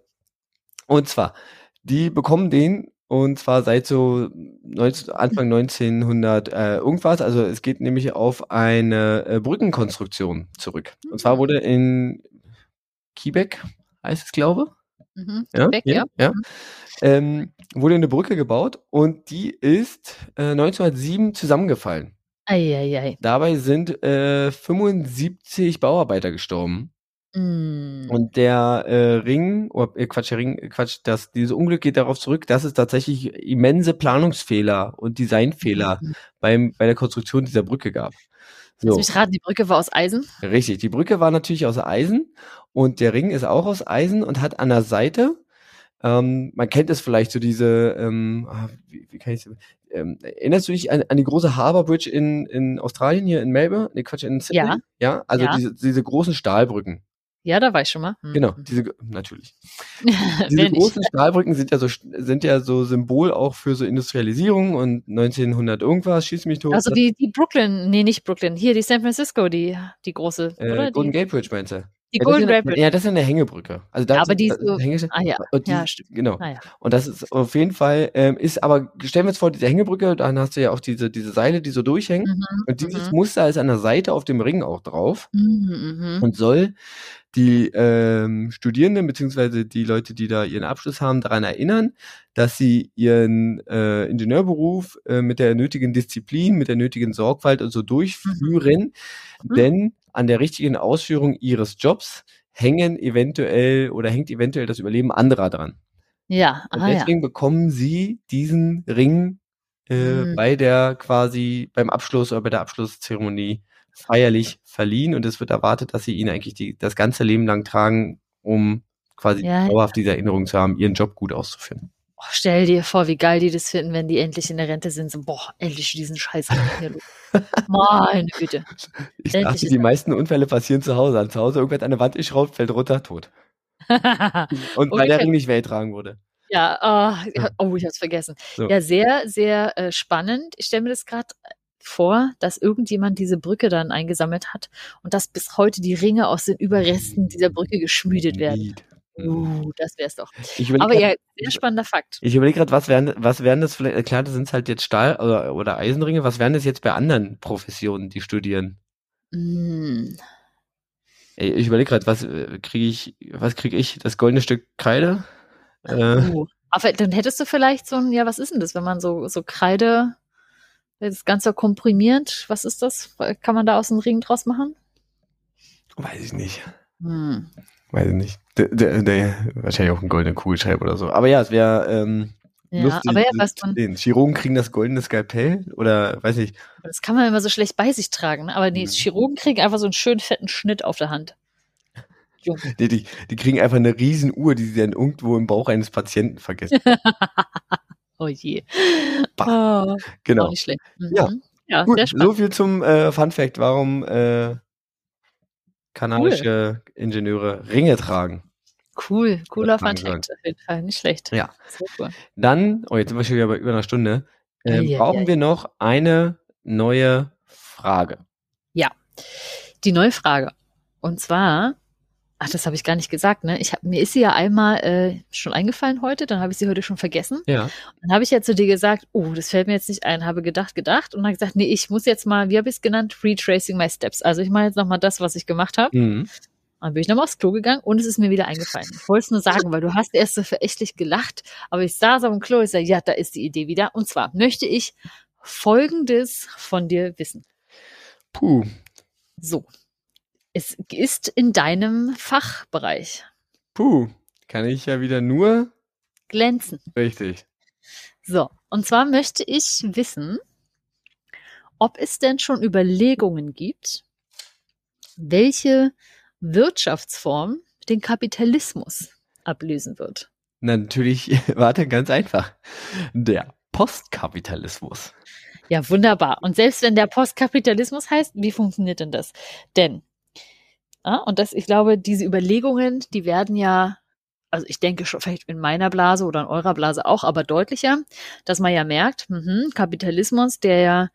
und zwar, die bekommen den und zwar seit so 19, Anfang 1900 äh, irgendwas. Also es geht nämlich auf eine äh, Brückenkonstruktion zurück. Und zwar wurde in Quebec, heißt es glaube Mhm. ja, Weg, ja, ja. ja. Ähm, wurde eine Brücke gebaut und die ist äh, 1907 zusammengefallen. Eieiei. Dabei sind äh, 75 Bauarbeiter gestorben. Mm. Und der äh, Ring, oder äh, Quatsch, der Ring, äh, Quatsch, das, dieses Unglück geht darauf zurück, dass es tatsächlich immense Planungsfehler und Designfehler Mhm. beim, bei der Konstruktion dieser Brücke gab. Lass mich raten, die Brücke war aus Eisen. richtig. Die Brücke war natürlich aus Eisen und der Ring ist auch aus Eisen und hat an der Seite, ähm, man kennt es vielleicht so diese, ähm, ah, wie, wie kann ich ähm, erinnerst du dich an, an die große Harbour Bridge in, in Australien, hier in Melbourne? Nee, Quatsch, in Sydney? Ja. Ja, also Ja. Diese, diese großen Stahlbrücken. Ja, da war ich schon mal. Hm. Genau, diese, natürlich. (laughs) Diese großen Stahlbrücken sind ja so sind ja so Symbol auch für so Industrialisierung und 1900 irgendwas schieß mich tot. Also die, die Brooklyn, nee, nicht Brooklyn, hier die San Francisco, die, die große, äh, oder? Golden Gate Bridge meinst du? Die ja, Golden das ist Rapid. eine, ja, das ist eine Hängebrücke. Also da Ja, aber die ist so- Ah ja, und die, ja, stimmt. genau. Ah, ja. Und das ist auf jeden Fall ähm, ist aber stellen wir uns vor diese Hängebrücke, dann hast du ja auch diese diese Seile, die so durchhängen Mhm, und dieses mhm. Muster ist an der Seite auf dem Ring auch drauf Mhm, mhm. und soll die ähm, Studierenden beziehungsweise die Leute, die da ihren Abschluss haben, daran erinnern, dass sie ihren äh, Ingenieurberuf äh, mit der nötigen Disziplin, mit der nötigen Sorgfalt und so durchführen, Mhm. denn an der richtigen Ausführung ihres Jobs hängen eventuell oder hängt eventuell das Überleben anderer dran. Ja, Und ah ja. deswegen bekommen sie diesen Ring äh, mhm. bei der quasi beim Abschluss oder bei der Abschlusszeremonie feierlich verliehen und es wird erwartet, dass sie ihn eigentlich die, das ganze Leben lang tragen, um quasi ja, dauerhaft diese Erinnerung zu haben, ihren Job gut auszuführen. Oh, stell dir vor, wie geil die das finden, wenn die endlich in der Rente sind. So, boah, endlich diesen Scheiß hier Meine Güte. (laughs) Ich endlich dachte, die meisten Unfälle passieren zu Hause. Zu Hause irgendwer an der Wand geschraubt, fällt runter, tot. (laughs) Und weil der Ring nicht wehtragen wurde. Ja, oh, oh ich hab's vergessen. So. Ja, sehr, sehr äh, spannend. Ich stelle mir das gerade vor, dass irgendjemand diese Brücke dann eingesammelt hat und dass bis heute die Ringe aus den Überresten dieser Brücke geschmiedet werden. Uh, das wär's doch. Aber grad, ja, sehr spannender Fakt. Ich überlege gerade, was wären, was wären das vielleicht, klar, das sind halt jetzt Stahl- oder, oder Eisenringe, was wären das jetzt bei anderen Professionen, die studieren? Mm. Ich überlege gerade, was äh, kriege ich, was kriege ich? Das goldene Stück Kreide? Äh, uh. Aber dann hättest du vielleicht so ein, ja, was ist denn das, wenn man so, so Kreide das Ganze komprimiert, was ist das? Kann man da aus dem Ring draus machen? Weiß ich nicht. Hm. Weiß ich nicht. Der, der, der, wahrscheinlich auch ein goldener Kugelschreiber oder so. Aber ja, es wäre ähm, ja, lustig, aber ja, was dann, den Chirurgen kriegen das goldene Skalpell oder weiß ich. Das kann man immer so schlecht bei sich tragen, ne? aber die mhm. Chirurgen kriegen einfach so einen schönen fetten Schnitt auf der Hand. (laughs) Die, die, die kriegen einfach eine riesen Uhr, die sie dann irgendwo im Bauch eines Patienten vergessen. (laughs) Oh je. Oh, genau. Auch nicht schlecht. Mhm. Ja, ja Gut, so viel zum äh, Fun Fact, warum äh, kanadische cool. Ingenieure Ringe tragen. Cool, cooler Fun Fact, auf jeden Fall, nicht schlecht. Ja. Cool. Dann, oh, jetzt sind wir schon wieder bei über einer Stunde, äh, ja, brauchen ja, wir noch eine neue Frage. Ja, die neue Frage. Und zwar Ach, das habe ich gar nicht gesagt, ne? Ich hab, mir ist sie ja einmal äh, schon eingefallen heute, dann habe ich sie heute schon vergessen. Ja. Dann habe ich ja zu dir gesagt, oh, das fällt mir jetzt nicht ein, habe gedacht, gedacht und dann gesagt, nee, ich muss jetzt mal, wie habe ich es genannt, retracing my steps. Also ich mache jetzt nochmal das, was ich gemacht habe. Mhm. Dann bin ich nochmal aufs Klo gegangen und es ist mir wieder eingefallen. Ich wollte es nur sagen, weil du hast erst so verächtlich gelacht, aber ich saß auf dem Klo, ich sage, ja, da ist die Idee wieder. Und zwar möchte ich Folgendes von dir wissen. Puh. So, es ist in deinem Fachbereich. Puh, kann ich ja wieder nur glänzen. Richtig. So, und zwar möchte ich wissen, ob es denn schon Überlegungen gibt, welche Wirtschaftsform den Kapitalismus ablösen wird. Natürlich, (laughs) warte, ganz einfach. Der Postkapitalismus. Ja, wunderbar. Und selbst wenn der Postkapitalismus heißt, wie funktioniert denn das? Denn ja, und das, ich glaube, diese Überlegungen, die werden ja, also ich denke schon vielleicht in meiner Blase oder in eurer Blase auch, aber deutlicher, dass man ja merkt, mh, Kapitalismus, der ja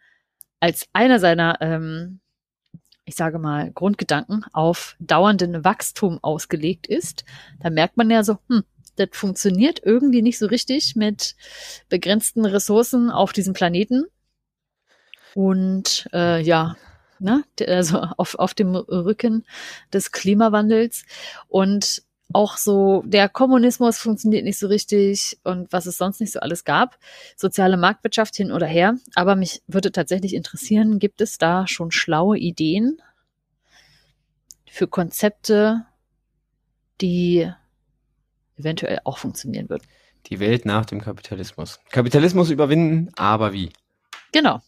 als einer seiner, ähm, ich sage mal, Grundgedanken auf dauernden Wachstum ausgelegt ist, da merkt man ja so, hm, das funktioniert irgendwie nicht so richtig mit begrenzten Ressourcen auf diesem Planeten. Und äh, ja, ne? also auf, auf dem Rücken des Klimawandels. Und auch so, der Kommunismus funktioniert nicht so richtig und was es sonst nicht so alles gab. Soziale Marktwirtschaft hin oder her. Aber mich würde tatsächlich interessieren, gibt es da schon schlaue Ideen für Konzepte, die eventuell auch funktionieren würden? Die Welt nach dem Kapitalismus. Kapitalismus überwinden, aber wie? Genau.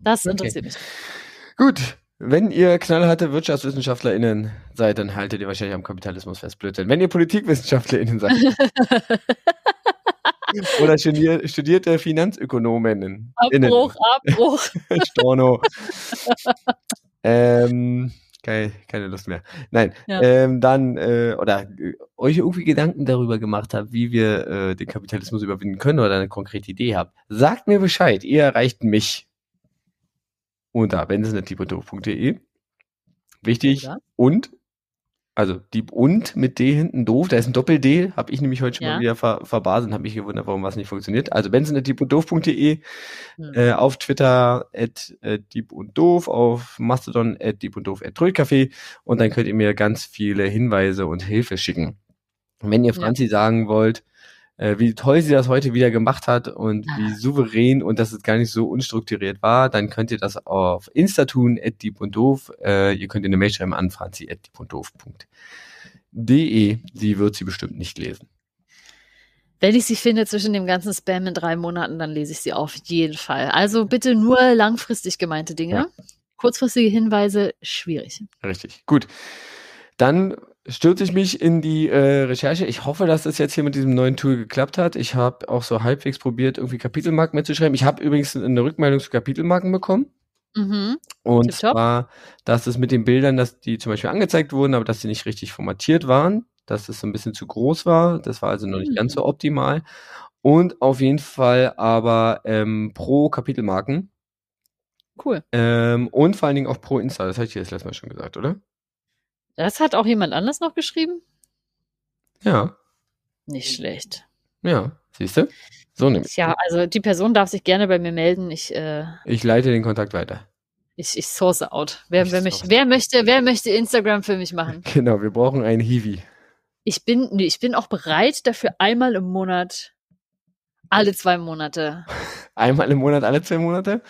Das interessiert okay. mich. Gut, wenn ihr knallharte WirtschaftswissenschaftlerInnen seid, dann haltet ihr wahrscheinlich am Kapitalismus fest, Blödsinn. Wenn ihr PolitikwissenschaftlerInnen seid. (laughs) oder studier, studierte Finanzökonominnen. Abbruch, Abbruch. (laughs) Storno. ähm, keine, keine Lust mehr. Nein, ja. ähm, dann, äh, oder äh, euch irgendwie Gedanken darüber gemacht habt, wie wir äh, den Kapitalismus überwinden können oder eine konkrete Idee habt, sagt mir Bescheid. Ihr erreicht mich unter benzinetlieberdoof.de. Wichtig. Oder? Und, also Dieb und mit D hinten doof, da ist ein Doppel-D, habe ich nämlich heute schon ja. mal wieder ver verbasen und habe mich gewundert, warum was nicht funktioniert. Also benzinetlieberdoof.de, hm. äh, auf Twitter at äh, dieb und doof, auf Mastodon at dieb und doof at Trödcafé und dann könnt ihr mir ganz viele Hinweise und Hilfe schicken. Und wenn ihr Franzi ja. sagen wollt, äh, wie toll sie das heute wieder gemacht hat und wie souverän und dass es gar nicht so unstrukturiert war, dann könnt ihr das auf Insta tun, at dieb und doof. Äh, ihr könnt ihr eine Mail schreiben an franzi Sie wird sie bestimmt nicht lesen. Wenn ich sie finde zwischen dem ganzen Spam in drei Monaten, dann lese ich sie auf jeden Fall. Also bitte nur langfristig gemeinte Dinge. Ja. Kurzfristige Hinweise, schwierig. Richtig. Gut. Dann stürze ich mich in die äh, Recherche. Ich hoffe, dass das jetzt hier mit diesem neuen Tool geklappt hat. Ich habe auch so halbwegs probiert, irgendwie Kapitelmarken mitzuschreiben. Ich habe übrigens eine Rückmeldung zu Kapitelmarken bekommen. Mhm. Und Tip zwar, dass es mit den Bildern, dass die zum Beispiel angezeigt wurden, aber dass sie nicht richtig formatiert waren, dass es so ein bisschen zu groß war. Das war also noch nicht mhm. ganz so optimal. Und auf jeden Fall aber ähm, pro Kapitelmarken. Cool. Ähm, und vor allen Dingen auch pro Insta. Das hatte ich dir das letzte Mal schon gesagt, oder? Das hat auch jemand anders noch geschrieben? Ja. Nicht schlecht. Ja, siehst du? So nämlich. Ja, also die Person darf sich gerne bei mir melden. Ich, äh, ich leite den Kontakt weiter. Ich, ich source out. Wer, wer, mich, wer, möchte, wer möchte Instagram für mich machen? (laughs) Genau, wir brauchen einen Hiwi. Ich bin, nee, ich bin auch bereit, dafür einmal im Monat, alle zwei Monate. (laughs) einmal im Monat, alle zwei Monate?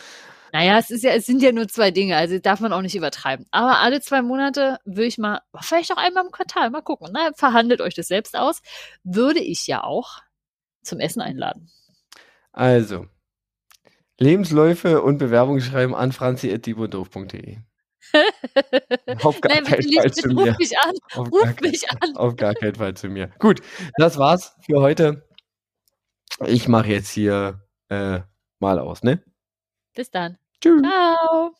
Naja, es ist ja, es sind ja nur zwei Dinge, also darf man auch nicht übertreiben. Aber alle zwei Monate würde ich mal, vielleicht auch einmal im Quartal, mal gucken. Na, verhandelt euch das selbst aus. Würde ich ja auch zum Essen einladen. Also, Lebensläufe und Bewerbungen schreiben an franzi.diebundorf.de. (laughs) auf gar Nein, keinen Fall zu mir. Ruf mich an. Auf ruf mich an. Auf gar keinen Fall zu mir. Gut, das war's für heute. Ich mache jetzt hier äh, mal aus, ne? Bis dann. Tschüss. Ciao.